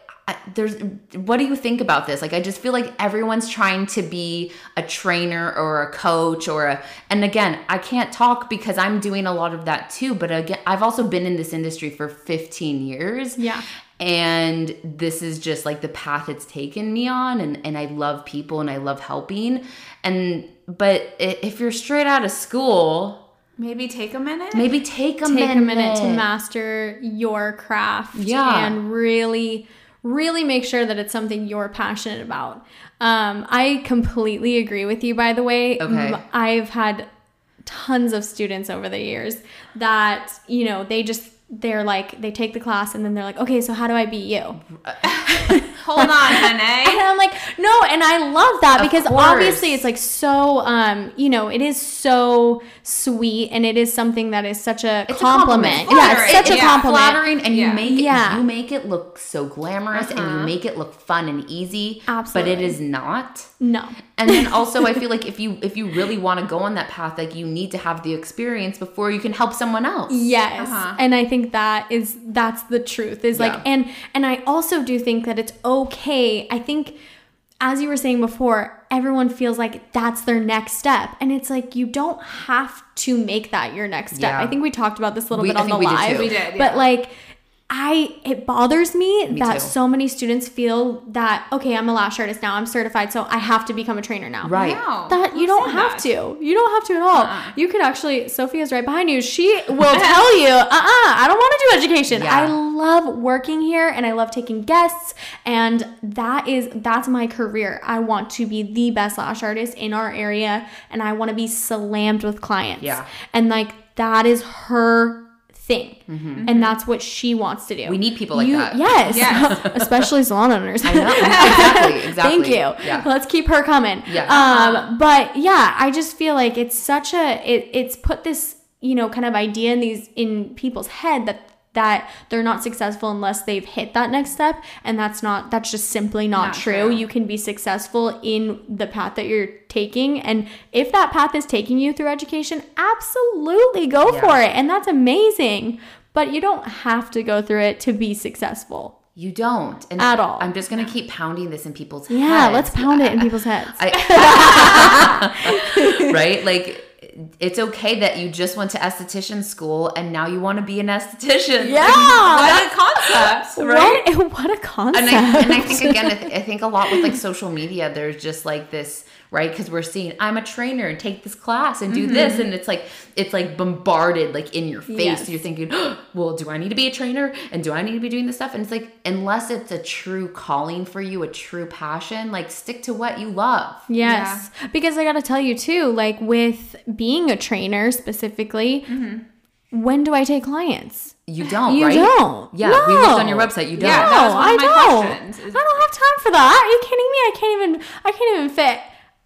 there's what do you think about this like i just feel like everyone's trying to be a trainer or a coach or a and again i can't talk because i'm doing a lot of that too but again i've also been in this industry for 15 years Yeah. and this is just like the path it's taken me on and and i love people and i love helping and but if you're straight out of school Maybe take a minute. maybe take a take minute a minute to master your craft Yeah. and really really make sure that it's something you're passionate about. Um, i completely agree with you by the way. Okay. I've had tons of students over the years that you know they just they're like they take the class and then they're like okay so how do i beat you Hold on, honey. and. I'm like, no, and I love that Of because course. obviously it's like so, um, you know, it is so sweet and it is something that is such a It's a compliment. compliment. Yeah, Flattering. it's such a Yeah, compliment. flattering and Yeah. you make it Yeah. you make it look so glamorous and you make it look fun and easy Absolutely. but it is not No. and then also i feel like if you if you really want to go on that path like you need to have the experience before you can help someone else Yes. Uh-huh. And I think that is that's the truth. Is like and and I also do think that it's okay. I think as you were saying before, everyone feels like that's their next step. And it's like you don't have to make that your next step. Yeah. I think we talked about this a little We- bit I on the think we did live. too. We did, But like I it bothers me, that too. so many students feel that okay, I'm a lash artist now, I'm certified, so I have to become a trainer now. right No, That you don't have that? to. You don't have to at all. Uh-uh. You could actually. Sophia's right behind you. She will tell you, uh, uh I don't want to do education. Yeah. I love working here, and I love taking guests, and that is that's my career. I want to be the best lash artist in our area, and I want to be slammed with clients. Yeah. and like that is her thing, and that's what she wants to do. Mm-hmm. We need people like You- that. Yes, Yes. especially salon owners. I know. exactly exactly Thank you. yeah Let's keep her coming. Yeah. Um, but yeah, I just feel like it's such a it, it's put this you know kind of idea in these in people's head that that they're not successful unless they've hit that next step and that's not that's just simply not, Not true. true. you can be successful in the path that you're taking and if that path is taking you through education absolutely go Yeah. for it and that's amazing but you don't have to go through it to be successful you don't and At all. i'm just gonna keep pounding this in people's yeah heads Yeah, let's pound it in people's heads I, right? Like, it's okay that you just went to esthetician school and now you want to be an esthetician. yeah What a concept. right? What, what a concept. And I, and I think again, I, th- I think a lot with like social media, there's just like this, right? Because we're seeing, I'm a trainer and take this class and do this, and it's like it's like bombarded like in your face. Mm-hmm. Yes. You're thinking, well, do I need to be a trainer and do I need to be doing this stuff? And it's like unless it's a true calling for you, a true passion, like stick to what you love. yes. Because I got to tell you too, like with being a trainer specifically, when do I take clients? You don't, You right? don't. Yeah, we looked on your website. You don't. Yeah, No, that was one I my don't. questions, I don't have time for that. Are you kidding me? I can't even. I can't even fit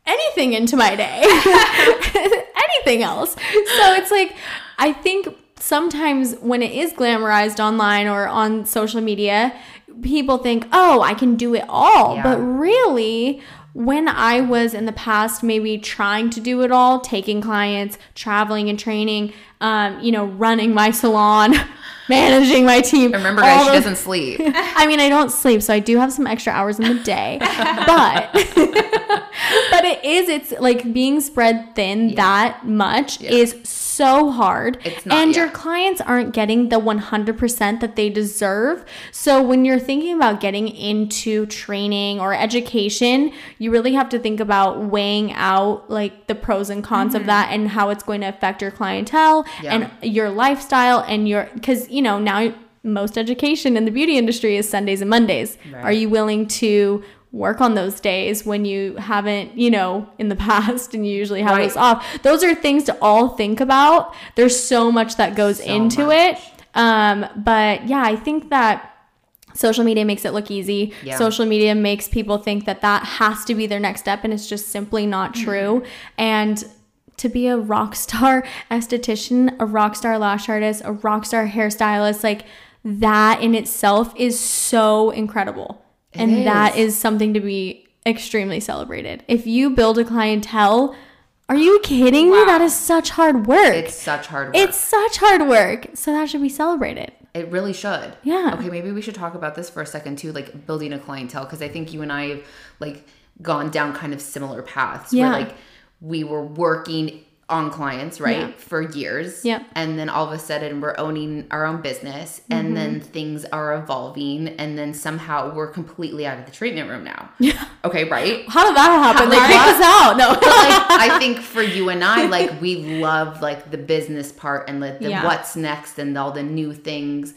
anything into my day. anything else. So it's like I think sometimes when it is glamorized online or on social media, people think, "Oh, I can do it all," Yeah. but really. When I was in the past, maybe trying to do it all, taking clients, traveling and training, um, you know, running my salon, managing my team. Remember, guys, she those- doesn't sleep. I mean, I don't sleep, so I do have some extra hours in the day. but but it is it's like being spread thin that much is so hard. It's not, and your clients aren't getting the 100% that they deserve. So when you're thinking about getting into training or education, you really have to think about weighing out like the pros and cons of that and how it's going to affect your clientele Yeah. and your lifestyle and your cuz you know, now most education in the beauty industry is Sundays and Mondays. Right. Are you willing to work on those days when you haven't, you know, in the past and you usually have Right. those off? Those are things to all think about. There's so much that goes So into much. it. Um, but yeah, I think that social media makes it look easy. Yeah. Social media makes people think that that has to be their next step, and it's just simply not Mm-hmm. true. And to be a rock star esthetician, a rock star lash artist, a rock star hairstylist, like that in itself is so incredible. and that is. is something to be extremely celebrated. If you build a clientele, are you kidding me? That is such hard work. It's such hard work. It's such hard work. So that should be celebrated. It really should. Yeah. Okay, maybe we should talk about this for a second too, like building a clientele, because I think you and I have like gone down kind of similar paths. Yeah. Where like we were working on clients, right, Yeah. for years. Yep. And then all of a sudden we're owning our own business Mm-hmm. and then things are evolving and then somehow we're completely out of the treatment room now. Yeah. Okay, right? How did that happen? Like, Right? us out. No. But like I think for you and I, like we love like the business part and like the Yeah. what's next and all the new things.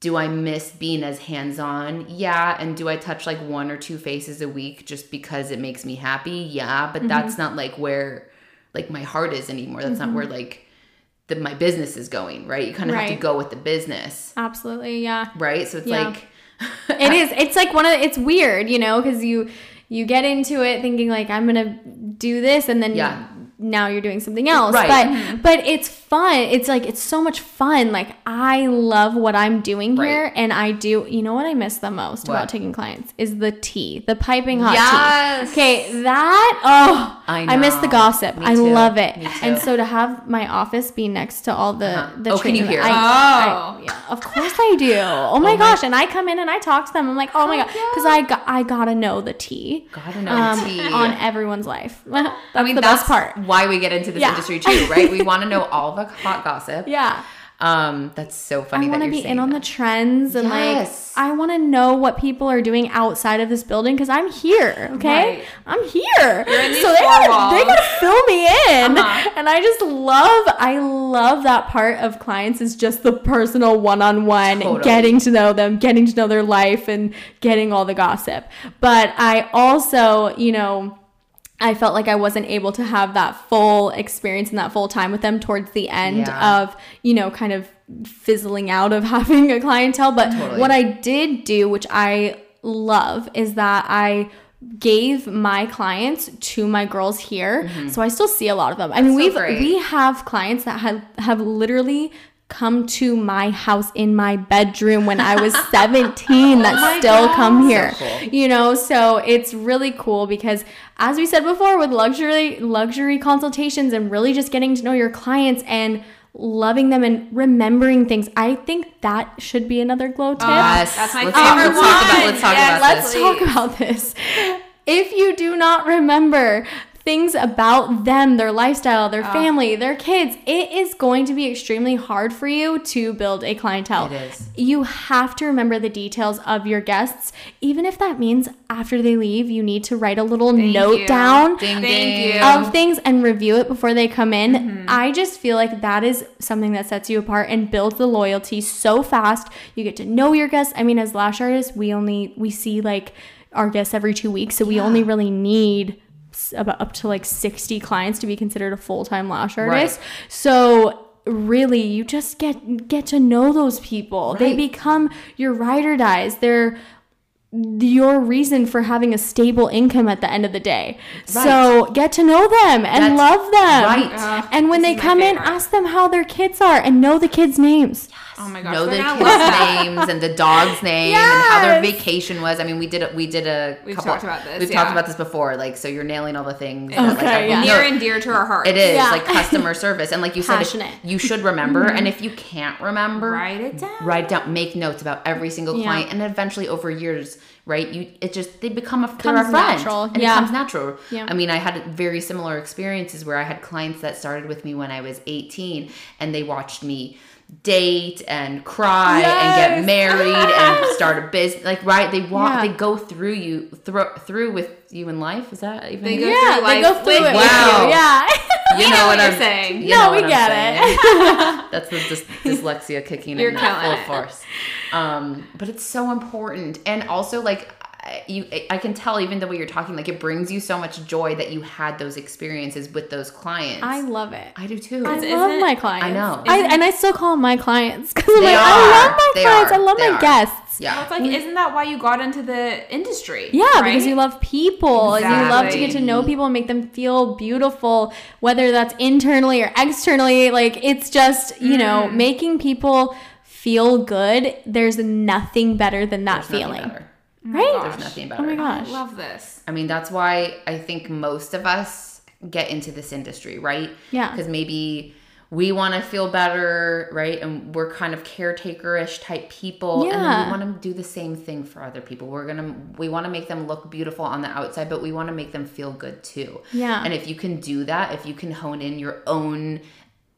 Do I miss being as hands on? Yeah. And do I touch like one or two faces a week just because it makes me happy? Yeah. But that's Mm-hmm. not like where like my heart is anymore. That's not where like the my business is going, right? You kind of have to go with the business, Absolutely, yeah. right? So it's Yeah. like it is it's like one of the, it's weird you know because you you get into it thinking like i'm gonna do this and then Yeah. now you're doing something else Right. but but it's fun it's like it's so much fun like i love what i'm doing Right. here and i do you know what i miss the most What? about taking clients is the tea the piping hot Yes. tea okay that oh I miss the gossip i love it and so to have my office be next to all the Uh-huh. the Oh, can you hear? I- Oh. I- yeah, of course I do. Oh my gosh! And I come in and I talk to them. I'm like, oh my god, because I got I gotta know the tea. Gotta know um, the tea. on everyone's life. that's I mean, the that's best part. why we get into this Yeah. industry too, right? We want to know all the hot gossip. Yeah, Um, that's so funny. I want to be in on the trends and Yes. like I want to know what people are doing outside of this building because I'm here. Okay, Right. I'm here. You're in these so they gotta, they gotta fill me in, Uh-huh. and I just love I love that part of clients is just the personal one-on-one, getting to know them, getting to know their life, and getting all the gossip. But I also, you know. I felt like I wasn't able to have that full experience and that full time with them towards the end Yeah. of, you know, kind of fizzling out of having a clientele. But Totally. what I did do, which I love, is that I gave my clients to my girls here. So I still see a lot of them. I mean, Mm-hmm. so we've great. we have clients that have have literally come to my house in my bedroom when I was 17 that oh still come here. Oh So cool. You know, so it's really cool because as we said before with luxury luxury consultations and really just getting to know your clients and loving them and remembering things. I think that should be another glow tip. Ah, yes, That's my let's favorite talk, let's talk about one. let's talk Yes, about Let's this. talk about this. If you do not remember things about them, their lifestyle, their family, their kids, it is going to be extremely hard for you to build a clientele. It is. You have to remember the details of your guests, even if that means after they leave, you need to write a little Thank note you. down Ding, ding. of things and review it before they come in. Mm-hmm. I just feel like that is something that sets you apart and builds the loyalty so fast. You get to know your guests. I mean, as lash artists, we only we see like our guests every two weeks, so we only really need s- about up to like 60 clients to be considered a full-time lash artist. So really you just get get to know those people. They become your ride or dies. They're your reason for having a stable income at the end of the day. So get to know them and That's love them. right. Ugh, And when they come in, ask them how their kids are and know the kids' names. Oh my gosh, know the gonna love that. kids' names and the dog's name and how their vacation was. I mean, we did a, we did a We've couple. talked about this, We've yeah. talked about this before. Like, so you're nailing all the things. that, like, Okay, yeah. Near and dear to our heart. It is Yeah. like customer service, and like you said, Passionate. you should remember. Mm-hmm. And if you can't remember, Write it down. write it down, make notes about every single client, and eventually over years, right? You it just they become a they're Comes a friend, natural, and yeah. it comes natural. Yeah. I mean, I had very similar experiences where I had clients that started with me when I was 18, and they watched me date and cry and get married and start a business like right they walk Yeah. they go through you through through with you in life is that even They go yeah, through they life go through with it Wow. you. Yeah. you know what you're I'm- saying. you No, know we what I'm get saying. That's the dys- dyslexia kicking You're in killing full force. Um, but it's so important, and also like I- you, I can tell even the way you're talking, like it brings you so much joy that you had those experiences with those clients. I love it. I do too. I love it- my clients. I know. I, and I still call them my clients because I'm like, are. I love my They clients. are. I love They my are. guests. yeah. Well, it's like, isn't that why you got into the industry? Yeah, because you love people and you love to get to know people and make them feel beautiful, whether that's internally or externally. Like it's just, you know, Mm. making people feel good. There's nothing better than that There's feeling. Oh better. Right? There's nothing Oh better. my I gosh. love this. I mean, that's why I think most of us get into this industry, right? Yeah. Because maybe we want to feel better, right? And we're kind of caretaker-ish type people, and then we want to do the same thing for other people. We're gonna we want to make them look beautiful on the outside, but we want to make them feel good too. Yeah. And if you can do that, if you can hone in your own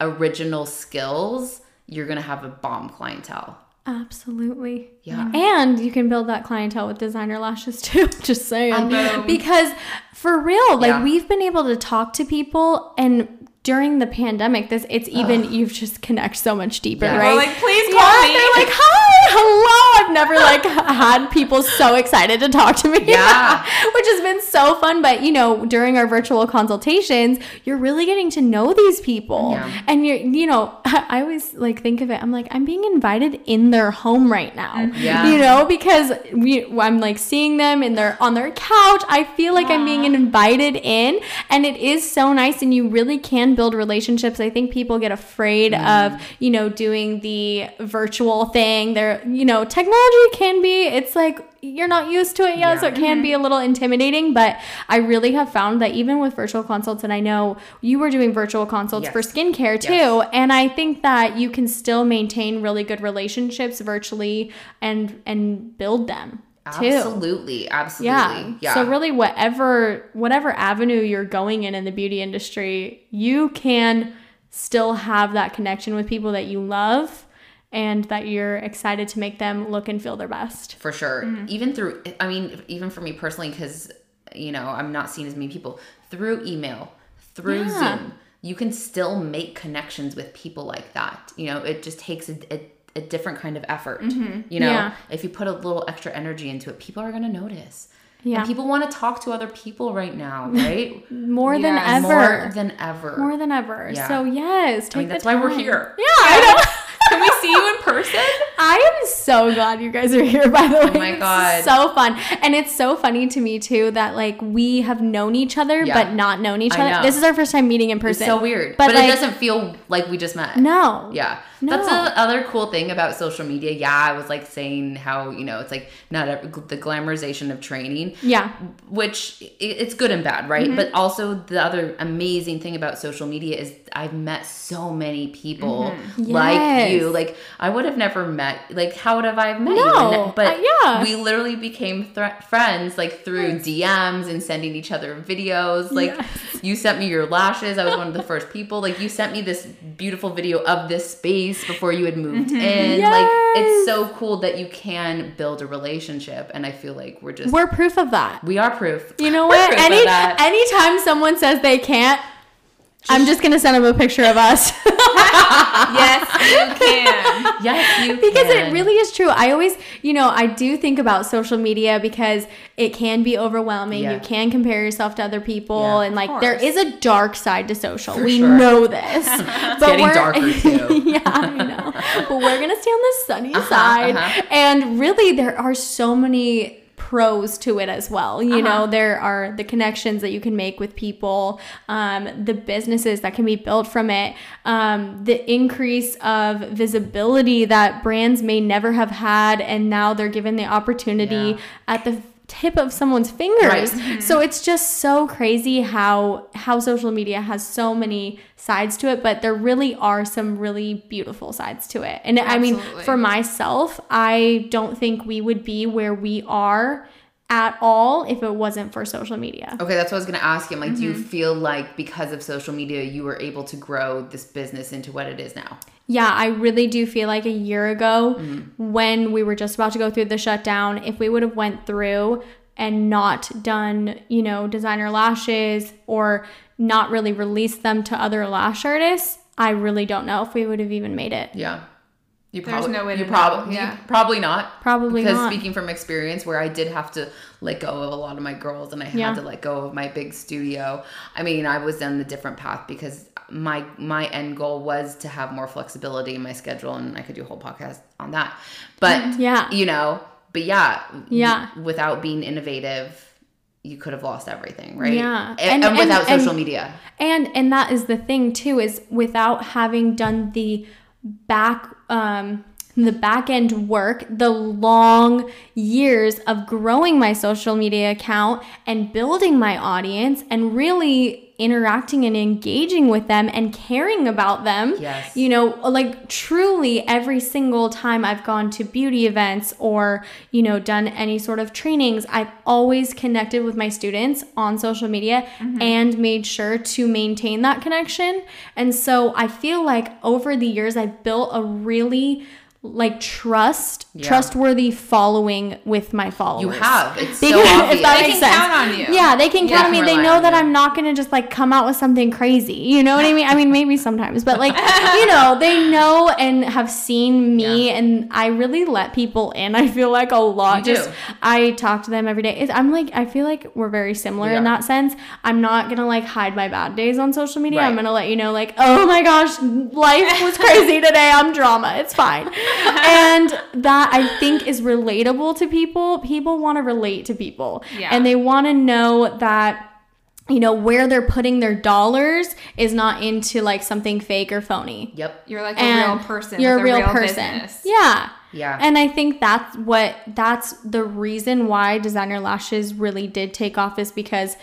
original skills, you're gonna have a bomb clientele. Absolutely. Yeah. And you can build that clientele with designer lashes too. Just saying. Boom. Because for real, like Yeah. we've been able to talk to people and during the pandemic, this it's even you've just connect so much deeper, Yeah. right? We're like, please yeah, call me. they're like, hi, hello. I've never like had people so excited to talk to me. Yeah. Which has been so fun. But you know, during our virtual consultations, you're really getting to know these people. Yeah. And you're, you know, I always like think of it, I'm like, I'm being invited in their home right now. Mm, yeah. You know, because we I'm like seeing them in their on their couch. I feel like I'm being invited in. And it is so nice and you really can build relationships. I think people get afraid mm. of, you know, doing the virtual thing. They're, you know, technology can be, it's like you're not used to it yet, so it can be a little intimidating. But I really have found that even with virtual consults, and I know you were doing virtual consults for skincare too, Yes. and I think that you can still maintain really good relationships virtually and and build them too. Absolutely, absolutely. Yeah. Yeah. So really whatever whatever avenue you're going in in the beauty industry, you can still have that connection with people that you love and that you're excited to make them look and feel their best. for sure Mm-hmm. even through i mean even for me personally because you know i'm not seeing as many people through email through Yeah. zoom you can still make connections with people like that you know it just takes a, a, a different kind of effort you know Mm-hmm. Yeah. if you put a little extra energy into it people are going to notice Yeah. and people want to talk to other people right now right More than ever. more than ever More than ever. Yeah. So yes, take i mean that's why we're here Yeah, I know. Can we see you in person? I am so glad you guys are here, by the oh way. Oh my God. so fun. And it's so funny to me, too, that like we have known each other, Yeah. but not known each I other. know. This is our first time meeting in it's person. so weird But, but, like- it doesn't feel like we just met No. Yeah. No. That's the other cool thing about social media. Yeah, I was like saying how, you know, it's like not every, the glamorization of training, Yeah. which it's good and bad, right? Mm-hmm. But also the other amazing thing about social media is I've met so many people mm-hmm. like Yes. you. Like I would have never met, like how would have I met No. you? And- But Uh, yeah. we literally became thr friends like through DMs and sending each other videos. Like Yes. you sent me your lashes. I was one of the first people. Like you sent me this beautiful video of this space before you had moved in. Like it's so cool that you can build a relationship, and I feel like we're just We're proof of that. we are proof. You know what? Any anytime someone says they can't, I'm just gonna send them a picture of us. yes, you can. yes, you can. because it really is true. I always, you know, I do think about social media because it can be overwhelming. Yeah. You can compare yourself to other people, Yeah, and like there is a dark side to social. For we sure. know this. but getting we're- darker, too. yeah, I know. But we're gonna stay on the sunny Uh-huh, side, uh-huh. and really, there are so many pros to it as well you know Uh-huh. there are the connections that you can make with people um, the businesses that can be built from it um, the increase of visibility that brands may never have had and now they're given the opportunity Yeah. at the tip of someone's fingers Right. so it's just so crazy how how social media has so many sides to it but there really are some really beautiful sides to it and i mean for myself i don't think we would be where we are at all if it wasn't for social media Okay, that's what I was gonna ask you. I'm like, do you Mm-hmm. feel like because of social media, you were able to grow this business into what it is now? Yeah, I really do feel like a year ago Mm-hmm. when we were just about to go through the shutdown, if we would have went through and not done, you know, designer lashes or not really released them to other lash artists, I really don't know if we would have even made it. Yeah. You There's no way you to probably know, yeah. probably not. Probably because not. speaking from experience where I did have to let go of a lot of my girls and I had Yeah. to let go of my big studio. I mean, I was on the different path because my my end goal was to have more flexibility in my schedule and I could do a whole podcast on that. But Yeah. you know, but yeah, Yeah. without being innovative, you could have lost everything, right? Yeah. And, And- and without and- social media. And and that is the thing too is without having done the back um the back end work, the long years of growing my social media account and building my audience and really interacting and engaging with them and caring about them. Yes. You know, like truly every single time I've gone to beauty events or, you know, done any sort of trainings, I've always connected with my students on social media mm-hmm. and made sure to maintain that connection. And so I feel like over the years I've built a really like trust, Yeah. trustworthy following with my followers. You have. It's so obvious. if that They makes can sense. count on you. Yeah, they can count Yeah, on me. They know that you. I'm not gonna just like come out with something crazy. You know what I mean? I mean, maybe sometimes, but like, you know, they know and have seen me, Yeah. and I really let people in. I feel like a lot. You just do. I talk to them every day. It's, I'm like, I feel like we're very similar in that sense. I'm not gonna like hide my bad days on social media. I'm gonna let you know, like, oh my gosh, life was crazy today. I'm drama. It's fine. and that I think is relatable to people. People want to relate to people. Yeah. And they want to know that you know where they're putting their dollars is not into like something fake or phony. Yep. You're like a And real person. You're a real, real person. Business. Yeah. Yeah. And I think that's what that's the reason why designer lashes really did take off is because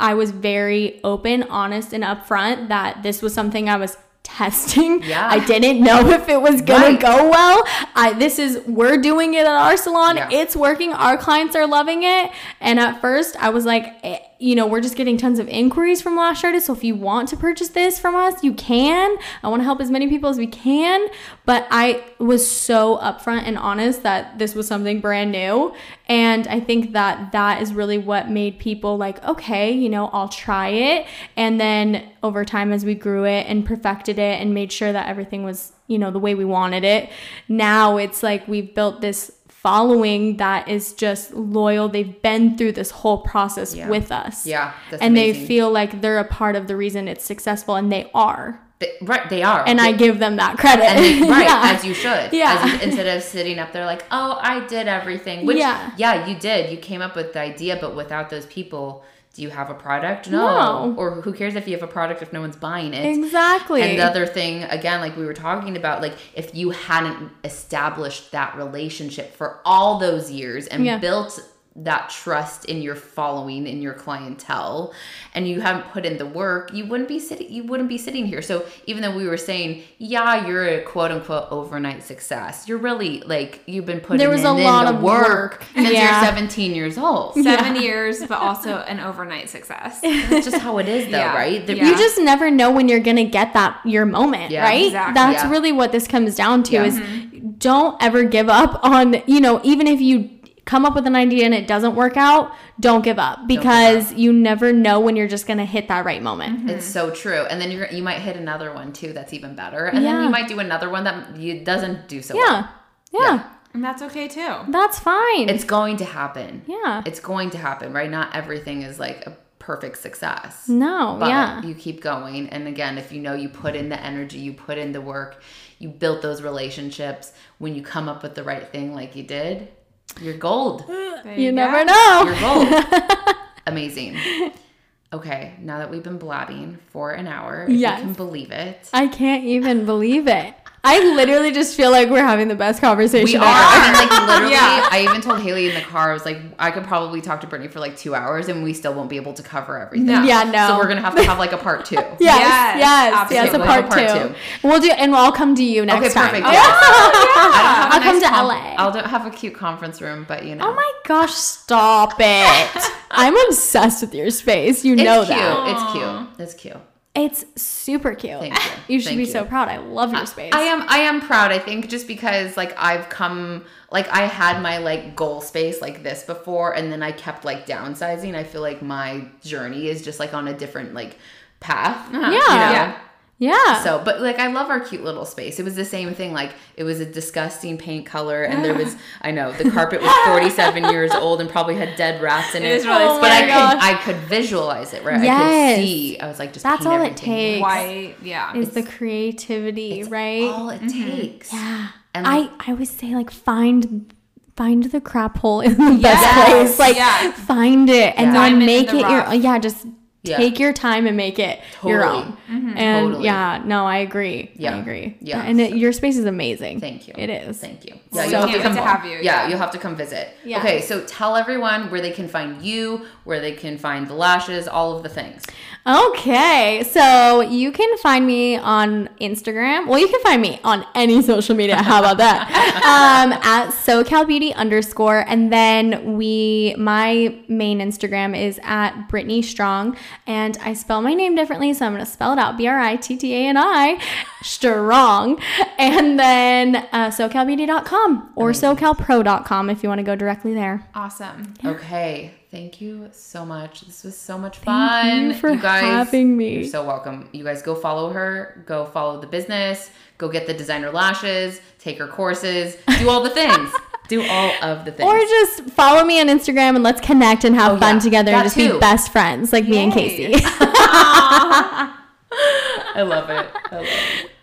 I was very open, honest, and upfront that this was something I was testing. Yeah. I didn't know if it was gonna Right. go well. I this is we're doing it at our salon. Yeah. It's working. Our clients are loving it. And at first I was like, eh, you know, we're just getting tons of inquiries from lash artists. So if you want to purchase this from us, you can. I want to help as many people as we can. But I was so upfront and honest that this was something brand new. And I think that that is really what made people like, okay, you know, I'll try it. And then over time, as we grew it and perfected it and made sure that everything was, you know, the way we wanted it, now it's like we've built this following that is just loyal. They've been through this whole process Yeah. with us. Yeah, and they feel like they're a part of the reason it's successful, and they are. They- right. They are. And I give them that credit. and they- right Yeah. as you should. Yeah. You- instead of sitting up there like, oh, I did everything. Which Yeah. yeah, you did. You came up with the idea, but without those people, do you have a product? No. No. Or who cares if you have a product if no one's buying it? Exactly. And the other thing, again, like we were talking about, like if you hadn't established that relationship for all those years and Yeah. built that trust in your following in your clientele and you haven't put in the work you wouldn't be sitting you wouldn't be sitting here so even though we were saying yeah you're a quote unquote overnight success you're really like you've been putting There was in, a lot of work, work. since Yeah. you're 17 years old Seven years, but also an overnight success. that's just how it is though Yeah. right The- Yeah. you just never know when you're gonna get that your moment Yeah. right Exactly. that's Yeah. really what this comes down to Yeah. is mm-hmm. don't ever give up on you know even if you come up with an idea and it doesn't work out don't give up because you never know when you're just gonna hit that right moment mm-hmm. It's so true. And then you're you might hit another one too that's even better. And then you might do another one that you doesn't do so yeah well. yeah, Yeah. And that's okay too. that's fine It's going to happen. yeah It's going to happen, right? Not everything is like a perfect success. no But yeah you keep going. And again, if you know you put in the energy, you put in the work, you built those relationships, when you come up with the right thing like you did, you're gold. Uh, there you never know You're gold. Amazing. Okay, now that we've been blabbing for an hour, if Yes. you can believe it. i can't even believe it i literally just feel like we're having the best conversation We are. ever. I mean, like literally, Yeah. I even told Haley in the car, I was like, I could probably talk to Brittani for like two hours and we still won't be able to cover everything. Yeah, no. So we're gonna have to have like a part two. Yes, Yes, yes, yes, a We'll part, have a part two. We'll do, and I'll come to you next Okay, time. perfect. Oh, Yes. I I'll don't have a come to con- LA. I'll do, have a cute conference room, but you oh know. Oh my gosh, stop it. I'm obsessed with your space. You it's know cute. that. It's cute. It's cute. It's super cute. Thank you. You should Thank be you. so proud. I love your space. I am I am proud, I think, just because like I've come like I had my like goal space like this before and then I kept like downsizing. I feel like my journey is just like on a different like path. Uh-huh. Yeah. You know? Yeah. Yeah. So, but like, I love our cute little space. It was the same thing. Like, it was a disgusting paint color, and there was, I know, the carpet was 47 years old and probably had dead rats in it. It is really Oh but I could, oh I could visualize it, right? I Yes. could see. I was like, just That's paint all it takes. White, yeah. is the creativity, right? All it mm-hmm. takes. yeah. And I, I always say like find find the crap hole in the best place. Like Yes. find it and Yeah. then Diamond make the it your rough. yeah, just Yeah. take your time and make it your Totally. own. Mm-hmm. And Totally. yeah, no, I agree. Yeah. I agree. Yeah. And it, your space is amazing. Thank you. It is. Thank you. Well, Yeah, we you'll have to come to have you, Yeah, yeah. you'll have to come visit. Yeah. Okay, so tell everyone where they can find you, where they can find the lashes, all of the things. Okay, so you can find me on Instagram. Well, you can find me on any social media. How about that? um, at SoCal Beauty underscore, and then we, my main Instagram is at Brittani Strong, and I spell my name differently, so I'm gonna spell it out: B R I T T A N I, Strong, and then uh, SoCalBeauty.com or SoCalPro.com if you want to go directly there. Awesome. Okay. Thank you so much. This was so much fun. Thank you for having me. You're so welcome. You guys go follow her, go follow the business, go get the designer lashes, take her courses, do all the things. do all of the things. Or just follow me on Instagram and let's connect and have Oh, fun yeah. together That and just too. be best friends like me and Kasey. I love it. I love it.